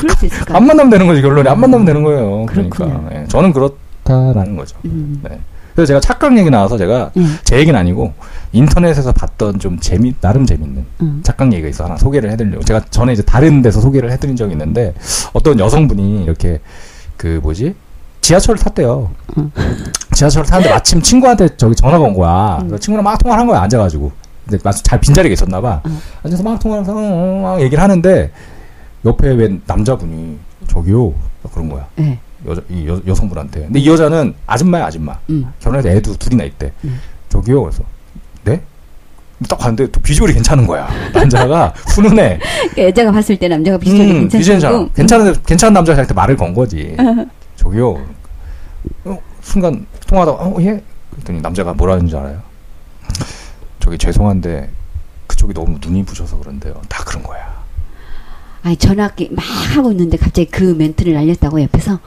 그럴 수 있을까? 안 만나면 되는 거지 결론이 안 만나면 되는 거예요 그러니까 그렇군요. 예, 저는 그렇다라는 거죠 음. 네. 그래서 제가 착각 얘기 나와서 제가 네. 제 얘기는 아니고 인터넷에서 봤던 좀 재미 나름 재밌는 음. 착각 얘기가 있어 하나 소개를 해드리려고 제가 전에 이제 다른 데서 소개를 해드린 적이 있는데 어떤 여성분이 이렇게 그 뭐지 지하철을 탔대요. 음. 지하철을 타는데 마침 친구한테 저기 전화가 온 거야. 음. 그래서 친구랑 막 통화를 한 거야 앉아가지고 근데 마치 잘 빈자리가 있었나 봐. 앉아서 막 통화하면서 어, 막 얘기를 하는데 옆에 웬 남자분이 저기요 그런 거야. 네. 여자 이 여, 여성분한테. 근데 이 여자는 아줌마야 아줌마. 음. 결혼해서 애도 둘이나 있대. 음. 저기요 그래서 네? 딱 봤는데 또 비주얼이 괜찮은 거야. 남자가 훈훈해. 그러니까 여자가 봤을 때 남자가 비주얼이 음, 괜찮고. 괜찮아. 괜찮은 괜찮은 남자가 저한테 말을 건 거지. 저기요. 어, 순간 통화하다가 어, 예? 그랬더니 남자가 뭐라는 줄 알아요? 저기 죄송한데 그쪽이 너무 눈이 부셔서 그런데요. 다 그런 거야. 아니 전화기 막 하고 있는데 갑자기 그 멘트를 날렸다고 옆에서.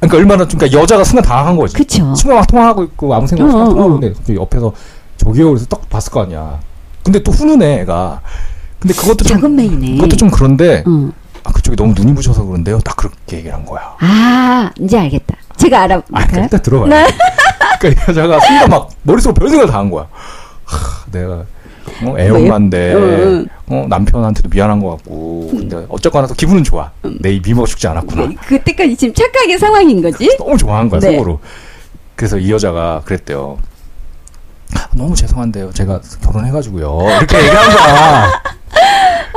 그러니까 얼마나 좀 그러니까 여자가 순간 당황한 거지. 그쵸. 친구랑 막 통화하고 있고 아무 생각 없이 어, 막 어, 통화하고 어. 있는데 갑자기 옆에서 저기요 그래서 딱 봤을 거 아니야. 근데 또 훈훈해 애가. 근데 그것도 좀 작은 메이네. 그것도 좀 그런데 어. 아, 그쪽이 너무 눈이 부셔서 그런데요. 딱 그렇게 얘기를 한 거야. 아 이제 알겠다. 제가 아, 알아볼까요? 그러니까 일단 들어봐요. 네. 그러니까 이 여자가 순간 막 머릿속으로 별 생각을 다 한 거야. 하, 내가 어, 애 엄마인데 응, 어, 남편한테도 미안한 것 같고 근데 어쨌거나 또 기분은 좋아. 내 이 미모가 죽지 않았구나. 그때까지 지금 착각의 상황인 거지? 너무 좋아한 거야 네. 속으로. 그래서 이 여자가 그랬대요. 아, 너무 죄송한데요. 제가 결혼해가지고요. 이렇게 얘기한 거야.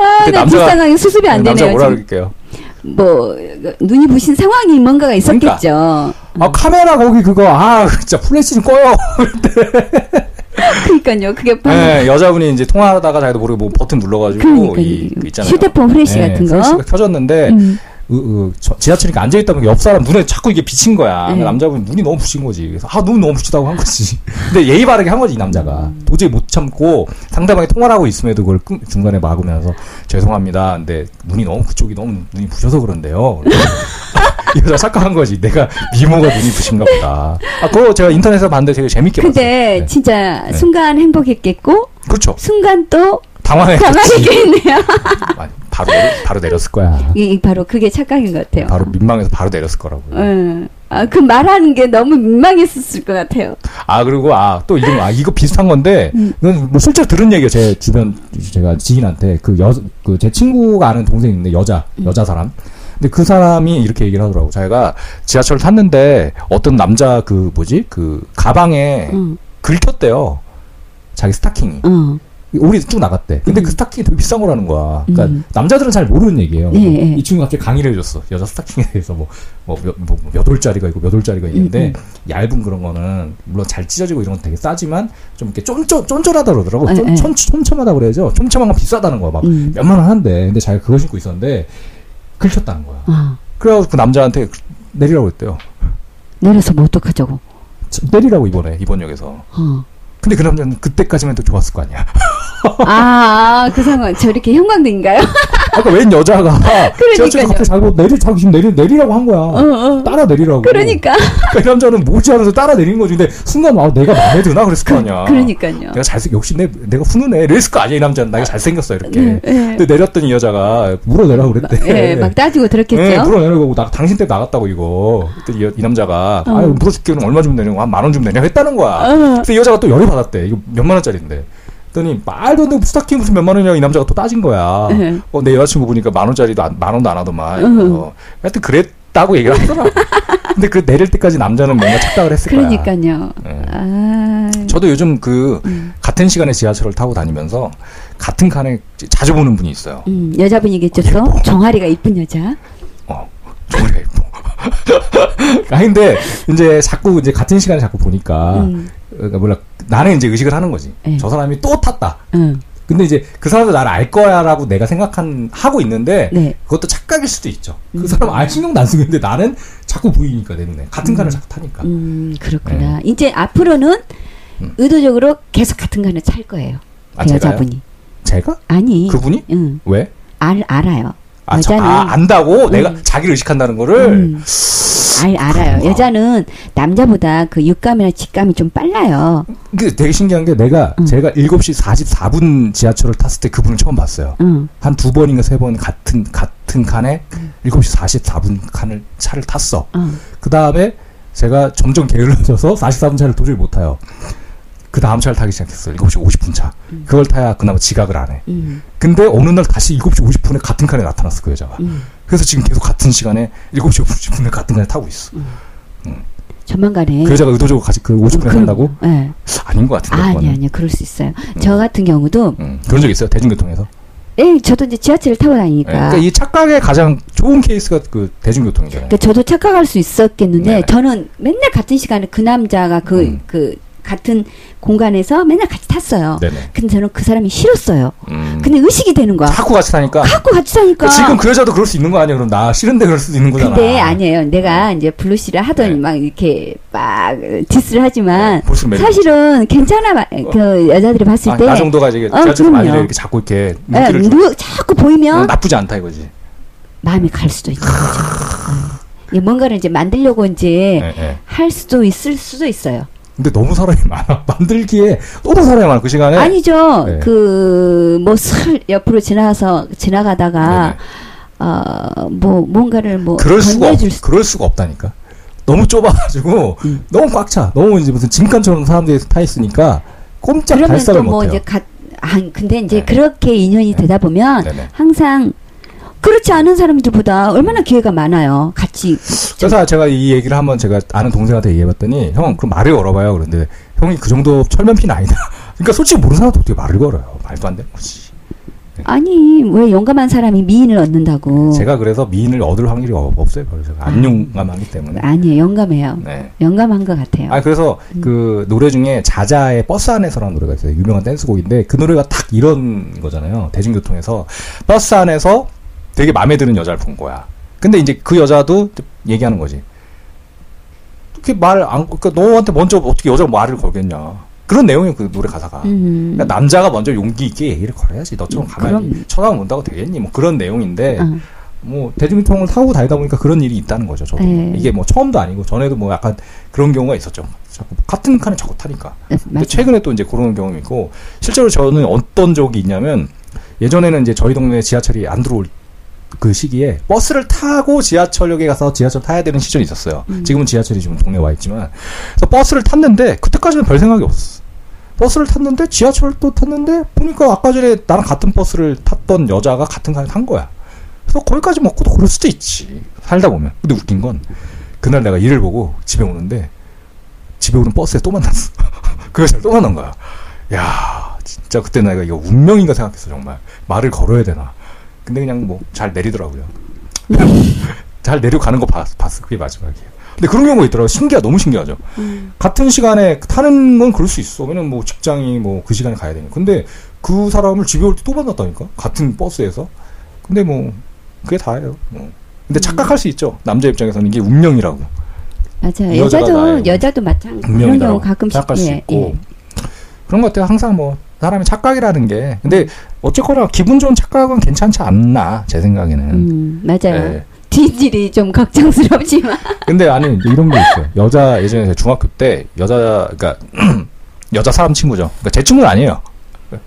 아, 그때 나 뒷상황이 수습이 안 남자 되네요. 뭐라 지금. 그럴게요. 뭐 눈이 부신 상황이 뭔가가 있었겠죠. 아 카메라 거기 그거 아 진짜 플래시 좀 꺼요. 그러니까요. 그게 네, 여자분이 이제 통화하다가 자기도 모르게 뭐 버튼 눌러가지고 그러니까 이, 그 있잖아요. 휴대폰 프레시 네, 같은 거. 켜졌는데 음. 으, 으, 저- 지하철이니까 앉아 있다 보니까 옆 사람 눈에 자꾸 이게 비친 거야. 네. 남자분이 눈이 너무 부신 거지. 그래서 아, 눈 너무 부시다고 한 거지. 근데 예의 바르게 한 거지, 이 남자가. 음. 도저히 못 참고 상대방이 통화를 하고 있음에도 그걸 끊- 중간에 막으면서 죄송합니다. 근데 눈이 너무 그쪽이 너무 눈이 부셔서 그런데요. 이 여자 착각한 거지. 내가 미모가 눈이 부신가 보다. 아, 그거 제가 인터넷에서 봤는데 되게 재밌게 근데 봤어요. 네. 진짜 네. 순간 행복했겠고 그렇죠. 순간 또. 당황했겠네요. 바로, 내려- 바로 내렸을 거야. 이이 바로 그게 착각인 것 같아요. 바로 민망해서 바로 내렸을 거라고. 응. 아, 그 말하는 게 너무 민망했었을 것 같아요. 아 그리고 아 또 이런 아 이거 비슷한 건데 음. 이건 뭐 실제로 들은 얘기예요 제 주변 제가 지인한테 그 여 그 제 친구가 아는 동생이 있는데 여자 음. 여자 사람 근데 그 사람이 이렇게 얘기를 하더라고 자기가 지하철 탔는데 어떤 남자 그 뭐지 그 가방에 응. 긁혔대요 자기 스타킹이 어. 우리 쭉 나갔대 근데 음. 그 스타킹이 되게 비싼 거라는 거야 그러니까 음. 남자들은 잘 모르는 얘기예요 네, 네. 이 친구가 갑자기 강의를 해줬어 여자 스타킹에 대해서 뭐 뭐몇 뭐, 몇 월짜리가 있고 몇 월짜리가 있는데 음, 얇은 그런 거는 물론 잘 찢어지고 이런 건 되게 싸지만 좀 이렇게 쫀쫀 쫀쫀하다 그러더라고. 네, 쫀, 네. 촌, 촘촘하다 그래야죠. 촘촘한 건 비싸다는 거야. 막 음. 몇만 원 한대. 근데 자기가 그거 신고 있었는데 긁혔다는 거야. 어. 그래가지고 그 남자한테 내리라고 했대요. 내려서 뭐 어떡하자고. 저- 내리라고 이번에 이번 역에서. 어. 근데 그 남자는 그때까지만 또 좋았을 거 아니야. 아, 그 상황, 저렇게 형광등인가요? 아까 웬 여자가 지하철. 갑자기 자기 뭐 내리 자기 지금 내리 내리라고 한 거야. 어. 따라 내리라고. 그러니까. 그러니까 이 남자는 뭐지 하면서 따라 내리는 거지. 근데 순간 아 내가 마음에 드나 그랬을 거 아니야. 그러니까요. 내가 잘생 역시 내 내가 훈훈해 이랬을 거 아니야 이 남자는 내가 잘생겼어 이렇게. 네, 네. 근데 내렸더니 이 여자가 물어내라고 그랬대. 예, 막 따지고 들었겠죠. 네, 물어내라고 나 당신 때 나갔다고 이거. 그때 이, 이 남자가 어. 아유 물어줄게 얼마 주면 되냐고 한 만 원 주면 되냐고 했다는 거야. 어. 이 여자가 또 열이 받았대. 이거 몇만 원짜리인데. 그랬더니 말도 안 되고 스타킹 무슨 몇만 원이냐고 이 남자가 또 따진 거야. 네. 어, 내 여자친구 보니까 만 원짜리도 안, 만 원도 안 하더만. 음. 어, 하여튼 그랬다고 얘기를 하더라. 근데 그 내릴 때까지 남자는 뭔가 착각을 했을 거야. 그러니까요. 네. 아. 저도 요즘 그 음. 같은 시간에 지하철을 타고 다니면서 같은 칸에 자주 보는 분이 있어요. 음, 여자분이겠죠, 또? 정아리가 이쁜 여자. 어, 정말 예뻐. 아 근데 이제 자꾸 이제 같은 시간에 자꾸 보니까 음. 그러니까 몰라 나는 이제 의식을 하는 거지. 네. 저 사람이 또 탔다. 응. 근데 이제 그 사람도 나를 알 거야라고 내가 생각한 하고 있는데 네. 그것도 착각일 수도 있죠. 음. 그 사람 알 신경도 안 쓰고 있는데 나는 자꾸 보이니까 내 눈에 같은 칸을 자꾸 타니까. 음, 그렇구나. 이제 앞으로는 네. 음. 의도적으로 계속 같은 간을 찰 거예요. 아, 그? 여자분이. 제가 아니. 그분이 응. 왜? 알, 알아요. 아, 저, 여자는. 아 안다고 내가 음. 자기를 의식한다는 거를 음. 알, 알아요. 그런가? 여자는 남자보다 그 육감이나 직감이 좀 빨라요. 그 되게 신기한 게 내가 음. 제가 7시 44분 지하철을 탔을 때 그분을 처음 봤어요. 응. 한두 번인가 세 번 같은 같은 칸에 7시 44분 칸을 차를 탔어. 어. 그 다음에 제가 점점 게을러져서 44분 차를 도저히 못 타요. 그 다음 차를 타기 시작했어요. 7시 50분 차. 그걸 타야 그나마 지각을 안 해. 음. 근데 어느 날 다시 7시 50분에 같은 칸에 나타났어, 그 여자가. 음. 그래서 지금 계속 같은 시간에 7시 50분에 같은 칸에 타고 있어. 조만간에. 그 여자가 의도적으로 같이 그 50분에 음. 그럼- 산다고? 예. 아닌 것 같은데. 아니 그거는. 아니요 그럴 수 있어요. 저 같은 경우도 음, 그런 적 있어요 대중교통에서. 예, 저도 이제 지하철을 타고 네. 다니니까. 그러니까 이 착각의 가장 좋은 케이스가 그 대중교통이잖아요. 그러니까 저도 착각할 수 있었겠는데 네네. 저는 맨날 같은 시간에 그 남자가 그그 음. 같은 공간에서 맨날 같이 탔어요. 네네. 근데 저는 그 사람이 싫었어요. 음. 근데 의식이 되는 거야. 자꾸 같이 타니까. 갖고 같이 타니까. 그 지금 그 여자도 그럴 수 있는 거 아니야? 그럼 나 싫은데 그럴 수도 있는 거잖아. 근데 아니에요. 내가 이제 블루 씨를 하더니 네. 막 이렇게 막 diss를 하지만 네, 사실은 괜찮아. 마- 그 여자들이 봤을 아, 때 나 정도가 이제 어, 지하철. 이렇게 자꾸 이렇게 예, 눈길을 주 누- 자꾸 보이면 나쁘지 않다 이거지. 마음이 갈 수도 있는 거죠. 어. 뭔가를 이제 만들려고 이제 예, 예. 할 수도 있을 수도 있어요. 근데 너무 사람이 많아. 만들기에 너무 사람이 많아. 그 시간에. 아니죠. 네. 그뭐슬 옆으로 지나가서 지나가다가 네네. 어뭐 뭔가를 뭐 그럴 수가 없, 수. 그럴 수가 없다니까. 너무 좁아가지고 음. 너무 꽉 차. 너무 이제 무슨 짐칸처럼 사람들이 타 있으니까 꼼짝 그러면 발사를 또뭐 못해요. 이제 가, 아 근데 이제 네. 그렇게 인연이 되다 보면 네네. 항상 그렇지 않은 사람들보다 얼마나 기회가 많아요. 같이 그래서 제가 이 얘기를 한번 제가 아는 동생한테 얘기해봤더니 형 그럼 말을 걸어봐요. 그런데 형이 그 정도 철면피는 아니다. 그러니까 솔직히 모르는 사람도 어떻게 말을 걸어요. 말도 안 되는 거지. 아니 왜 용감한 사람이 미인을 얻는다고? 제가 그래서 미인을 얻을 확률이 없- 없어요. 그래서 안 용감하기 때문에. 아니에요 영감해요. 네. 영감한 것 같아요. 아 그래서 그 노래 중에 자자의 버스 안에서라는 노래가 있어요. 유명한 댄스곡인데 그 노래가 딱 이런 거잖아요. 대중교통에서 버스 안에서 되게 마음에 드는 여자를 본 거야. 근데 이제 그 여자도 얘기하는 거지. 그렇게 말 안 그러니까 너한테 먼저 어떻게 여자가 말을 걸겠냐. 그런 내용이 그 노래 가사가. 음. 그러니까 남자가 먼저 용기 있게 얘기를 걸어야지. 너처럼 음, 가만히 그럼. 쳐다보면 온다고 되겠니? 뭐 그런 내용인데 어. 뭐 대중교통을 타고 다니다 보니까 그런 일이 있다는 거죠. 저도 네. 이게 뭐 처음도 아니고 전에도 뭐 약간 그런 경우가 있었죠. 자꾸 같은 칸에 자꾸 타니까. 근데 맞아요. 최근에 또 이제 그런 경험이 있고 실제로 저는 어떤 적이 있냐면 예전에는 이제 저희 동네에 지하철이 안 들어올 그 시기에 버스를 타고 지하철역에 가서 지하철 타야 되는 시절이 있었어요. 음. 지금은 지하철이 지금 동네에 와 있지만 그래서 버스를 탔는데 그때까지는 별 생각이 없었어. 버스를 탔는데 지하철도 탔는데 보니까 아까 전에 나랑 같은 버스를 탔던 여자가 같은 칸에 탄 거야. 그래서 거기까지 먹고도 그럴 수도 있지. 살다 보면. 근데 웃긴 건 그날 내가 일을 보고 집에 오는데 집에 오는 버스에 또 만났어. 그 여자를 또 만난 거야. 야, 진짜 그때 내가 이거 운명인가 생각했어 정말. 말을 걸어야 되나. 근데 그냥 뭐 잘 내리더라고요. 잘 내려가는 거 봤, 봤어. 그게 마지막이에요. 근데 그런 경우가 있더라고요. 신기하, 너무 신기하죠. 음. 같은 시간에 타는 건 그럴 수 있어. 왜냐면 뭐 직장이 뭐 그 시간에 가야 되니까. 근데 그 사람을 집에 올 때 또 만났다니까. 같은 버스에서. 근데 뭐 그게 다예요. 뭐. 근데 착각할 수 있죠. 남자 입장에서는 이게 운명이라고. 맞아요. 여자도 여자도 마찬가지 그런 운명이라고 경우 가끔씩 생각할 수 예, 있고. 예. 그런 것 같아요. 항상 뭐 사람의 착각이라는 게. 근데 어쨌거나 기분 좋은 착각은 괜찮지 않나 제 생각에는. 음, 맞아요. 예. 뒷질이 좀 걱정스럽지만 근데 아니 이런 게 있어요. 여자 예전에 중학교 때 여자 그러니까 여자 사람 친구죠. 그러니까 제 친구는 아니에요.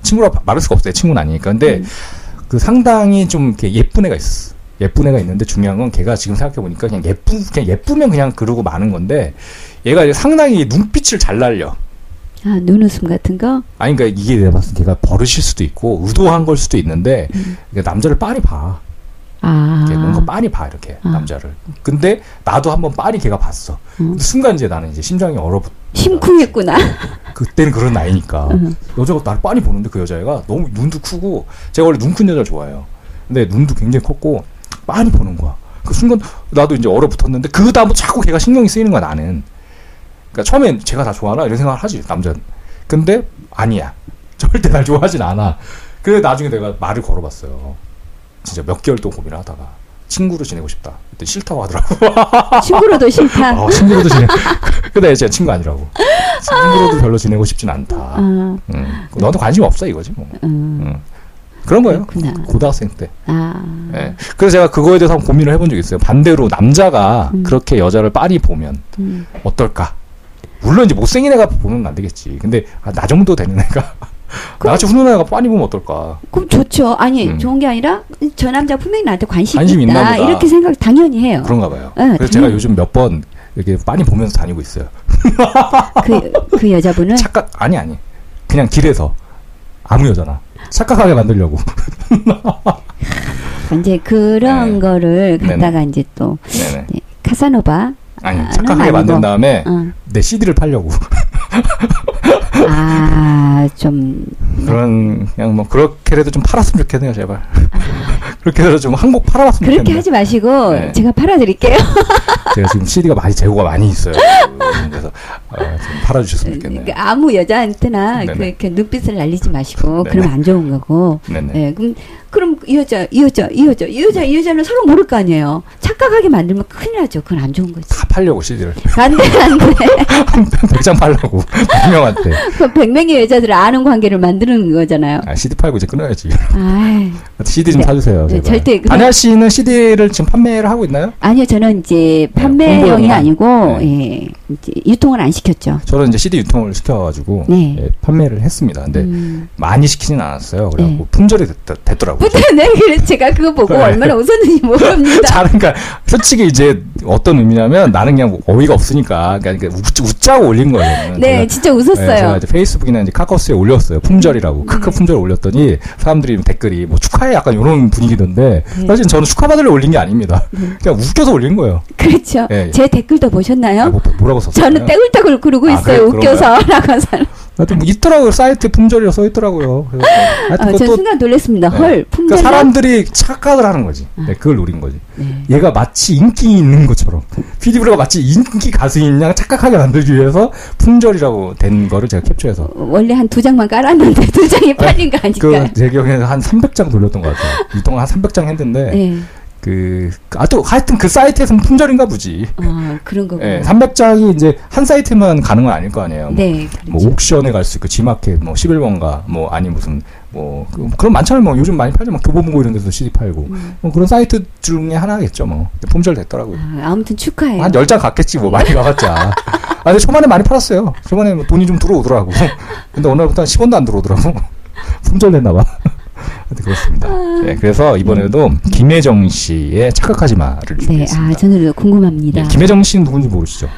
친구라 말할 수가 없어요. 제 친구는 아니니까. 근데 음. 그 상당히 좀 이렇게 예쁜 애가 있었어. 예쁜 애가 있는데 중요한 건 걔가 지금 생각해 보니까 그냥 예쁘 그냥 예쁘면 그냥 그러고 마는 건데 얘가 이제 상당히 눈빛을 잘 날려. 아 눈웃음 같은 거 아니 그러니까 이게 내가 봤을 때 걔가 버릇일 수도 있고 의도한 걸 수도 있는데 음. 그러니까 남자를 빤히 봐. 아. 뭔가 빤히 봐 이렇게 아. 남자를. 근데 나도 한번 빤히 걔가 봤어. 음. 순간 이제 나는 이제 심장이 얼어붙. 심쿵했구나. 그때는 그런 나이니까 음. 여자가 나를 빤히 보는데 그 여자애가 너무 눈도 크고 제가 원래 눈 큰 여자를 좋아해요. 근데 눈도 굉장히 컸고 빤히 보는 거야. 그 순간 나도 이제 얼어붙었는데 그 다음부터 자꾸 걔가 신경이 쓰이는 거야 나는. 그러니까 처음엔 제가 다 좋아하나 이런 생각을 하지 남자는. 근데 아니야. 절대 날 좋아하진 않아. 그래 나중에 내가 말을 걸어봤어요. 진짜 몇 개월 동안 고민을 하다가 친구로 지내고 싶다. 그때 싫다고 하더라고. 친구로도 싫다. 아, 친구로도 지내. 근데 제가 친구 아니라고. 친구로도 별로 지내고 싶진 않다. 아, 음. 너도 관심 없어 이거지 뭐. 음, 음. 그런 거예요. 그렇구나. 고등학생 때. 아, 예. 그래서 제가 그거에 대해서 한번 고민을 해본 적이 있어요. 반대로 남자가 음. 그렇게 여자를 빤히 보면 음, 어떨까? 물론 이제 못생긴 애가 보면 안 되겠지. 근데 아, 나 정도 되는 애가 나같이 훈훈한 애가 빤히 보면 어떨까? 그럼 좋죠. 아니 음. 좋은 게 아니라 저 남자 분명히 나한테 관심 관심 있다. 있나 보다. 이렇게 생각 당연히 해요. 그런가 봐요. 네, 그래서 제가 당연히. 요즘 몇 번 이렇게 빤히 보면서 다니고 있어요. 그, 그 여자분은 착각 아니 아니. 그냥 길에서 아무 여자나 착각하게 만들려고. 이제 그런 네. 거를 네네. 갖다가 이제 또 네네. 네, 카사노바 아니 아, 착각하게 아니고. 만든 다음에 어. 내 CD를 팔려고. 아, 좀. 그런 그냥 뭐 그렇게라도 좀 팔았으면 좋겠네요, 제발. 그렇게라도 좀 항복 팔아봤으면 그렇게 좋겠네요. 하지 마시고, 네. 제가 팔아드릴게요. 제가 지금 CD가 많이 재고가 많이 있어요. 그래서 어, 좀 팔아주셨으면 좋겠네요. 그러니까 아무 여자한테나 네네. 그렇게 눈빛을 날리지 마시고, 네네. 그러면 안 좋은 거고. 네네. 예, 그럼, 그럼 이 여자, 이 여자, 이 여자, 이 여자, 이 여자는 서로 모를 거 아니에요. 착각하게 만들면 큰일 나죠. 그건 안 좋은 거지. 다 팔려고 CD를 안 돼, 안 돼. 100장 팔려고 100명한테 그 100명의 여자들을 아는 관계를 만 드는 거잖아요. 아, CD 팔고 이제 끊어야지. CD 좀 네. 사주세요. 네, 제발. 절대 그건- 안야 씨는 CD를 지금 판매를 하고 있나요? 아니요, 저는 이제 판매형이 홍보용만. 아니고, 네. 예, 이제 유통을 안 시켰죠. 저는 이제 CD 유통을 시켜가지고 네. 예, 판매를 했습니다. 근데 음. 많이 시키진 않았어요. 그래갖고 네. 품절이 됐, 더라고요 네, 그래서 제가 그거 보고 네. 얼마나 웃었는지 모릅니다. 자, 그러니까 솔직히 이제 어떤 의미냐면 나는 그냥 뭐 어이가 없으니까 그러니까 웃, 웃자고 올린 거예요. 네, 제가 진짜 네, 웃었어요. 제가 이제 페이스북이나 이제 카카오스에 올렸어요. 품절 이라고. 크크 네. 품절 올렸더니 사람들이 댓글이 뭐 축하해 약간 이런 분위기던데 네. 사실 저는 축하받으려 올린 게 아닙니다. 그냥 웃겨서 올린 거예요. 그렇죠. 예, 예. 제 댓글도 보셨나요? 아, 뭐, 뭐라고 썼어요? 저는 떼굴떼굴 구르고 아, 있어요. 그래, 웃겨서. 라고 해서. 하여튼 뭐 있더라고요. 사이트에 품절이라 써 있더라고요. 그래서 하여튼 아, 전 그것도 순간 놀랐습니다. 네. 헐, 그러니까 품절. 사람들이 착각을 하는 거지. 네, 그걸 노린 거지. 네. 얘가 마치 인기 있는 것처럼 PD블루가 마치 인기 가수인 양 착각하게 만들기 위해서 품절이라고 된 거를 제가 캡처해서 원래 한 두 장만 깔았는데 두 장이 팔린 거 아닐까? 그 제 기억에는 한 300장 돌렸던 것 같아요. 유통 한 300장 했는데 네. 그 아 또 하여튼 그 사이트에서는 품절인가 보지. 아, 그런 거구나. 예, 300장이 이제 한 사이트만 가는 건 아닐 거 아니에요. 뭐, 네. 뭐 그렇죠. 옥션에 갈 수 있고 지마켓 뭐 11번가 뭐 아니 무슨 뭐 그, 그런 많잖아요. 뭐 요즘 많이 팔죠. 뭐 교보문고 이런 데서 CD 팔고 음. 뭐 그런 사이트 중에 하나겠죠. 뭐 근데 품절 됐더라고요. 아, 아무튼 축하해요. 한 10장 갔겠지, 뭐, 많이 가봤자. 아, 근데 초반에 많이 팔았어요. 초반에 뭐 돈이 좀 들어오더라고. 근데 날부터 한 10원도 안 들어오더라고. 품절 냈나봐. 하여튼 그렇습니다. 네, 그래서 이번에도 김혜정 씨의 착각하지 마를 네, 준비했습니다. 아, 저는 궁금합니다. 네, 김혜정 씨는 누군지 모르시죠?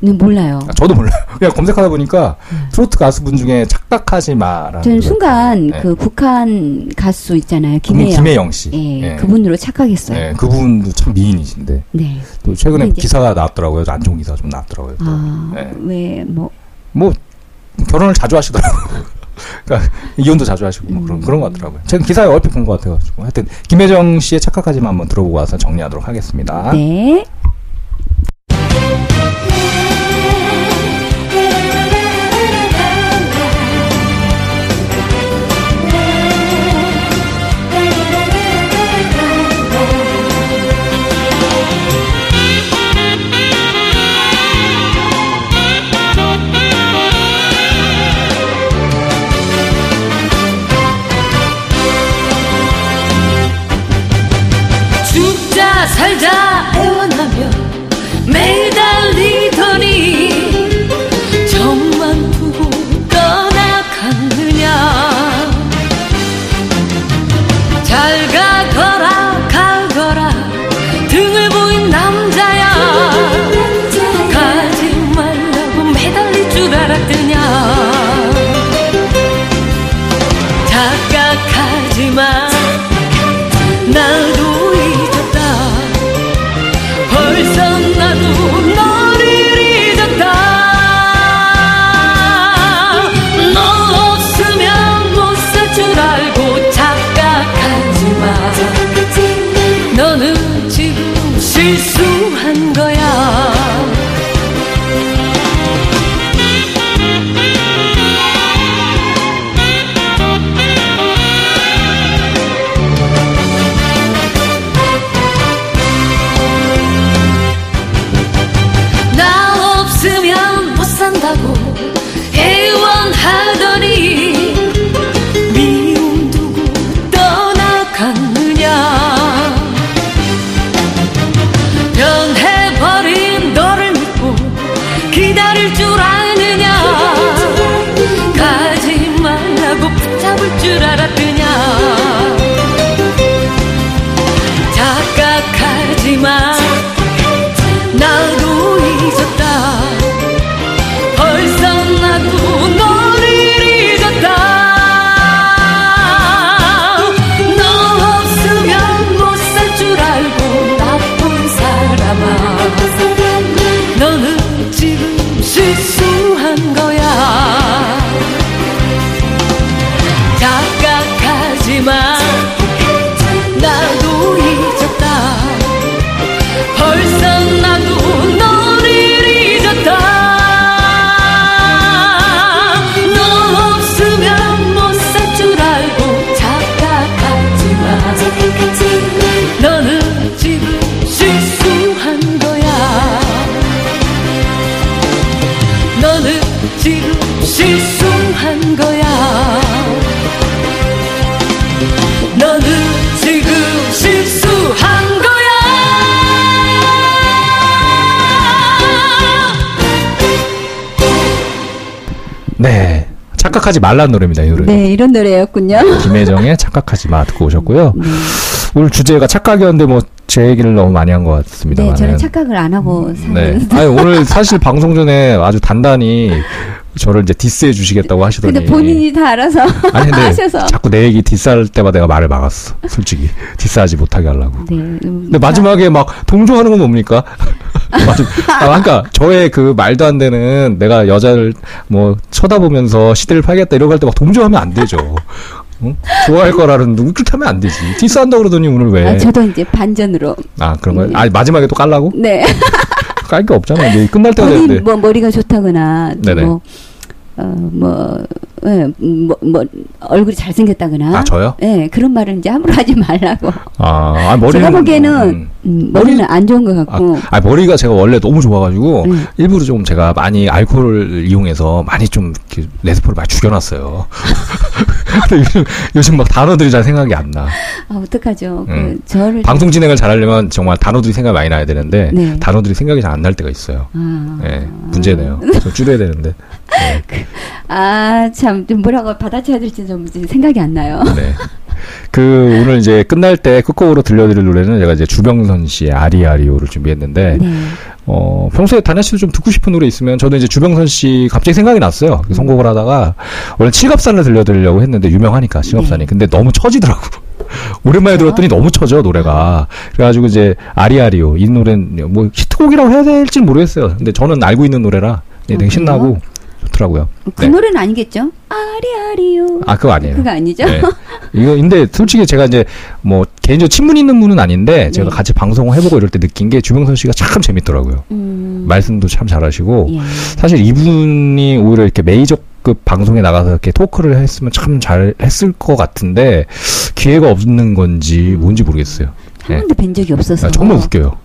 네, 몰라요. 아, 저도 몰라요. 그냥 검색하다 보니까 트로트 가수분 중에 착각하지 마라는. 저는 순간. 네. 그 북한 가수 있잖아요. 김- 김혜영. 김혜영 씨. 예, 네. 그분으로 착각했어요. 네, 그분도 참 미인이신데. 네. 또 최근에 기사가 나왔더라고요. 안 좋은 기사가 좀 나왔더라고요. 또. 아, 네. 왜, 뭐, 뭐 결혼을 자주 하시더라고요. 그러니까 이혼도 자주 하시고 뭐 그런 그런 것 같더라고요. 제가 기사에 얼핏 본 것 같아가지고 하여튼 김혜정 씨의 착각하지만 한번 들어보고 와서 정리하도록 하겠습니다. 네. 착각하지 말라는 노래입니다. 이 노래. 네, 이런 노래였군요. 김혜정의 착각하지 마 듣고 오셨고요. 네, 오늘 주제가 착각이었는데 뭐 제 얘기를 너무 많이 한 것 같습니다. 네, 저는 착각을 안 하고 네. 사는. 아니 오늘 사실 방송 전에 아주 단단히 저를 이제 디스해 주시겠다고 하시더니 근데 본인이 다 알아서 아니 근데 하셔서. 자꾸 내 얘기 디스할 때마다 내가 말을 막았어. 솔직히 디스하지 못하게 하려고. 네, 음, 근데 마지막에 막 동조하는 건 뭡니까? 맞아. 아, 그러니까 저의 그 말도 안 되는 내가 여자를 뭐 쳐다보면서 시대를 팔겠다 이러고 할 때 막 동조하면 안 되죠. 응? 좋아할 거라는 누구 그렇게 하면 안 되지. 디스한다 그러더니 오늘 왜? 아, 저도 이제 반전으로. 아 그런 거야? 아 마지막에 또 깔라고? 네. 깔 게 없잖아. 이제 끝날 때가 됐는데. 뭐 머리가 좋다거나 또 네네. 뭐, 어, 뭐, 예, 뭐, 뭐, 얼굴이 잘생겼다거나. 아 저요? 예, 그런 말은 이제 함부로 하지 말라고. 아, 아 머리는 제가 보기에는 음. 음, 머리는 머리- 안 좋은 것 아, 같고. 아, 머리가 제가 원래 너무 좋아가지고 음. 일부러 좀 제가 많이 알코올을 이용해서 많이 좀 이렇게 레스포를 많이 죽여놨어요. 요즘, 요즘 막 단어들이 잘 생각이 안 나. 아, 어떡하죠. 음. 그, 저를. 방송 진행을 잘하려면 정말 단어들이 생각이 많이 나야 되는데 네. 단어들이 생각이 잘 안 날 때가 있어요. 아, 예, 문제네요. 좀 줄여야 되는데. 네. 아, 참, 좀 뭐라고 받아쳐야 될지 좀 생각이 안 나요. 네. 그 오늘 이제 끝날 때 끝곡으로 들려드릴 노래는 제가 이제 주병선 씨의 아리아리오를 준비했는데 네. 어 평소에 다냐 씨도 좀 듣고 싶은 노래 있으면 저도 이제 주병선 씨 갑자기 생각이 났어요. 그 선곡을 하다가 원래 칠갑산을 들려드리려고 했는데 유명하니까 칠갑산이 네. 근데 너무 처지더라고. 오랜만에 그렇죠? 들었더니 너무 처져 노래가 그래가지고 이제 아리아리오 이 노래는 뭐 히트곡이라고 해야 될지는 모르겠어요. 근데 저는 알고 있는 노래라 네, 되게 어, 신나고 좋더라고요. 그 네. 노래는 아니겠죠? 아리아리요. 아 그거 아니에요. 그거 아니죠? 네. 이거 근데 솔직히 제가 이제 뭐 개인적으로 친분 있는 분은 아닌데 제가 네. 같이 방송을 해보고 이럴 때 느낀 게 주병선 씨가 참 재밌더라고요. 음, 말씀도 참 잘하시고 예. 사실 이분이 오히려 이렇게 메이저급 방송에 나가서 이렇게 토크를 했으면 참 잘했을 것 같은데 기회가 없는 건지 뭔지 모르겠어요. 한 번도 뵌 적이 없어서. 아, 정말 웃겨요.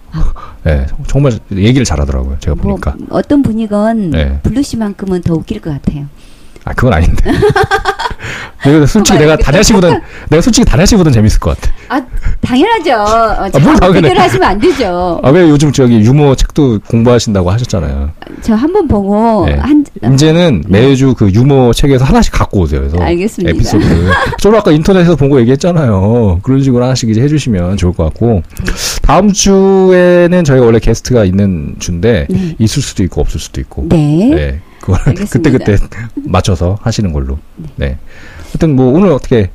네, 정말 얘기를 잘하더라고요. 제가 뭐, 보니까. 어떤 분이건 네. 블루 씨만큼은 더 웃길 것 같아요. 아 그건 아닌데. 내가 솔직히 내가. 다냐 씨보단 내가 솔직히 다냐 씨보단 재밌을 것 같아. 아, 당연하죠. 어, 뭘 자꾸 당연해. 비교를 하시면 안 되죠. 아 왜 요즘 저기 유머 책도 공부하신다고 하셨잖아요. 저 한 번 보고 네. 한 이제는 네. 매주 그 유머 책에서 하나씩 갖고 오세요. 그래서 알겠습니다. 에피소드. 저도 아까 인터넷에서 본 거 얘기했잖아요. 그런 식으로 하나씩 이제 해주시면 좋을 것 같고 네. 다음 주에는 저희가 원래 게스트가 있는 주인데 네. 있을 수도 있고 없을 수도 있고. 네. 네. 그걸. 그때 그때 맞춰서 하시는 걸로. 네. 하여튼 뭐 오늘 어떻게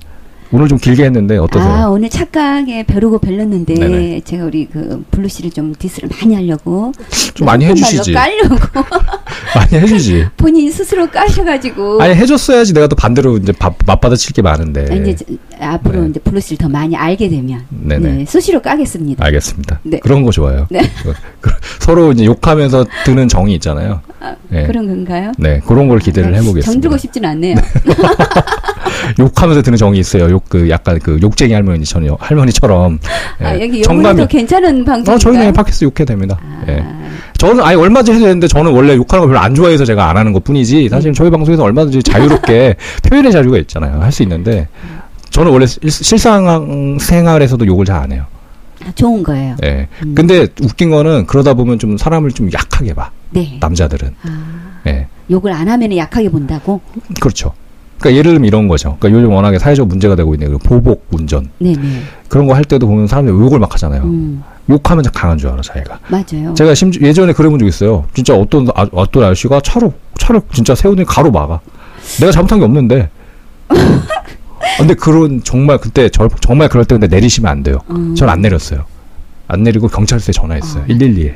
오늘 좀 길게 했는데 어떠세요? 아, 오늘 착각에 벼르고 별렀는데 네네. 제가 우리 그 블루 씨를 좀 diss를 많이 하려고 좀 많이 해주시지. 깔려고 많이 해주지. 본인 스스로 까셔가지고 아니 해줬어야지 내가 또 반대로 이제 밥 맞받아칠 게 많은데. 아, 이제 저- 앞으로 네. 이제 블루 씨를 더 많이 알게 되면 네네. 네, 수시로 까겠습니다. 알겠습니다. 네. 그런 거 좋아요. 네. 서로 이제 욕하면서 드는 정이 있잖아요. 네. 그런 건가요? 네, 그런 걸 기대를 네, 해보겠습니다. 정들고 싶진 않네요. 욕하면서 드는 정이 있어요. 욕, 그, 약간 그 욕쟁이 할머니, 전 할머니처럼. 아, 예, 여기 더 괜찮은 방송인가요? 어, 저희는 팟캐스트 욕해도 됩니다. 아, 예. 저는 아예 얼마든지 해도 되는데 저는 원래 욕하는 거 별로 안 좋아해서 제가 안 하는 것 뿐이지 사실 저희 방송에서 얼마든지 자유롭게 표현의 자유가 있잖아요. 할 수 있는데 저는 원래 실- 실상 생활에서도 욕을 잘 안 해요. 아, 좋은 거예요. 예. 음. 근데 웃긴 거는 그러다 보면 좀 사람을 좀 약하게 봐. 네. 남자들은. 아, 예. 욕을 안 하면 약하게 본다고? 그렇죠. 그러니까 예를 들면 이런 거죠. 그러니까 요즘 워낙에 사회적 문제가 되고 있는 그 보복 운전 네네. 그런 거 할 때도 보면 사람들이 욕을 막 하잖아요. 음, 욕하면 강한 줄 알아 자기가. 맞아요. 제가 심지 예전에 그래본 적 있어요. 진짜 어떤 아, 어떤 아저씨가 차로 차를 진짜 세우더니 가로 막아. 내가 잘못한 게 없는데. 아, 근데 그런 정말 그때 저, 정말 그럴 때 근데 내리시면 안 돼요. 음. 전안 내렸어요. 안 내리고 경찰서에 전화했어요. 아. 112에.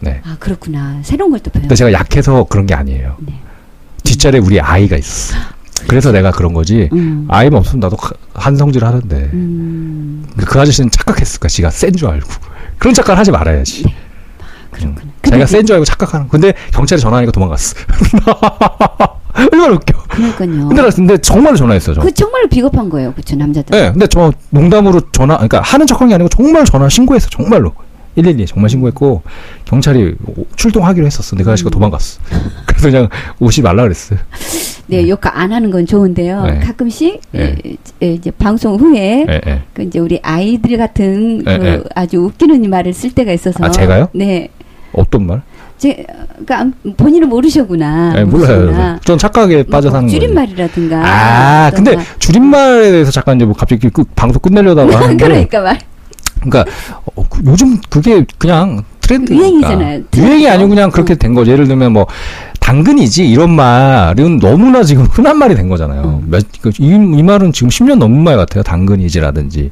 네. 아 그렇구나. 새로운 걸 또 배워. 근데 제가 약해서 그런 게 아니에요. 네. 뒷자리에 우리 아이가 있어. 그래서 내가 그런 거지. 음. 아이만 없으면 나도 가- 한성질 하는데. 음, 그 아저씨는 착각했을까? 지가 센 줄 알고. 그런 착각을 하지 말아야지. 네. 그렇구나. 음. 자기가 그- 센줄 알고 착각하는. 근데 경찰에 전화하니까 도망갔어. 얼마나 웃겨. 그러니까요. 근데 나 근데 정말로 전화했어요. 저. 그 정말로 비겁한 거예요, 그쵸 남자들. 네, 근데 저 농담으로 전화, 그러니까 하는 척한 게 아니고 정말 전화 신고했어. 정말로. 112에 정말 신고했고 경찰이 오- 출동하기로 했었어. 내가 아저씨가 음. 도망갔어. 그래서 그냥 오지 말라 그랬어요. 네, 욕 안 하는 건 좋은데요. 네. 가끔씩 네. 에, 에, 이제 방송 후에 예, 예. 그 이제 우리 아이들 같은 네, 그 네. 아주 웃기는 말을 쓸 때가 있어서. 아, 제가요? 네. 어떤 말? 제, 그러니까 본인은 모르셨구나. 네, 몰라요. 전 착각에 빠져 사는 거예요. 줄임말이라든가. 아, 근데 말. 줄임말에 대해서 잠깐 이제 뭐 갑자기 그 방송 끝내려다가 하는데 그러니까 말. 그러니까 어, 그 요즘 그게 그냥 트렌드니까 유행이잖아요. 유행이 아니고 그냥 어. 그렇게 된 거죠. 예를 들면 뭐 당근이지 이런 말은 너무나 지금 흔한 말이 된 거잖아요. 음. 몇, 그 이, 이 말은 지금 10년 넘은 말 같아요. 당근이지라든지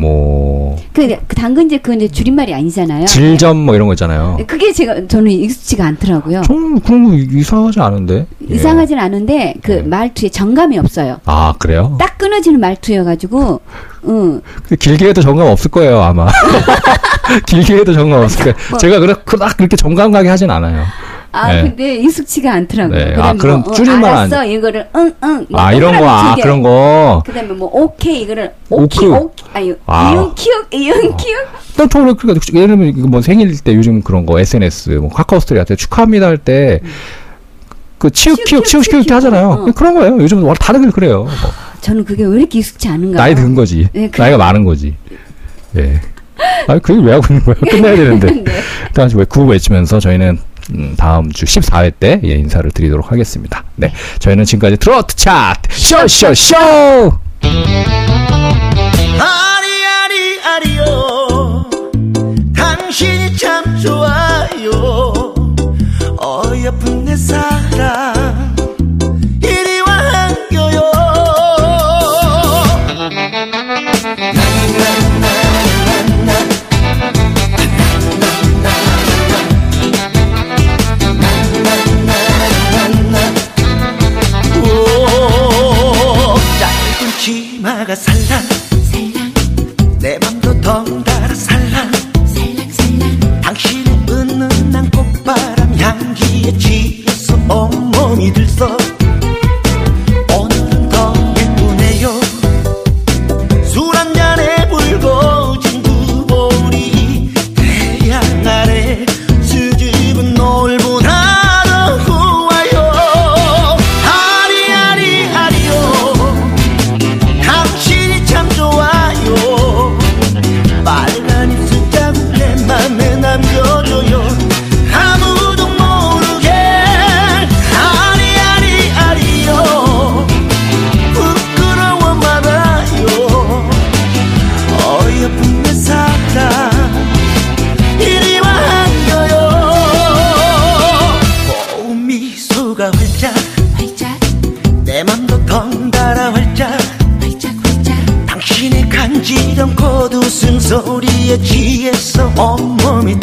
뭐 그, 그 당근제 그건 이제 줄임말이 아니잖아요. 질점 뭐 이런 거 있잖아요. 그게 제가 저는 익숙치가 않더라고요. 좀 그런 거 이상하지 않은데. 예. 이상하진 않은데 그 네. 말투에 정감이 없어요. 아 그래요? 딱 끊어지는 말투여가지고, 응. 길게 해도 정감 없을 거예요 아마. 길게 해도 정감 없을 거예요. 뭐. 제가 그렇게 그렇게 정감 가게 하진 않아요. 아 네. 근데 익숙치가 않더라고요. 네. 그다음에 아, 그런 뭐, 어, 줄임말 알았어 이거를 응응. 아 이런 거, 아 그런 거. 그다음에 뭐 오케이 이거를 오크. 오키 아니 아. 이응 키읔 이응 키읔. 또 저는 그러니까 예를 들면 이거 뭐 생일 때 요즘 그런 거 SNS 뭐 카카오 스토리 할때 축하합니다 할때그 키읔 치읓 치읓, 키읔 때 하잖아요. 어. 그런 거예요. 요즘 은 다들 그래요. 뭐 저는 그게 왜 이렇게 익숙치 않은가? 나이 든 거지. 네, 그- 나이가 많은 거지. 예. 아니 그 얘기 왜 하고 있는 거야? 끝내야 되는데. 네. 다시 왜 구호 외치면서 저희는 음, 다음 주 14회 때 예, 인사를 드리도록 하겠습니다. 네. 저희는 지금까지 트로트 차트 쇼쇼쇼! 아 치마가 살랑 내 맘도 덩달아 살랑 당신의 은은한 꽃바람 향기에 취해서 온몸이 들썩 지럼 곧웃음 소리에 취해서 온몸이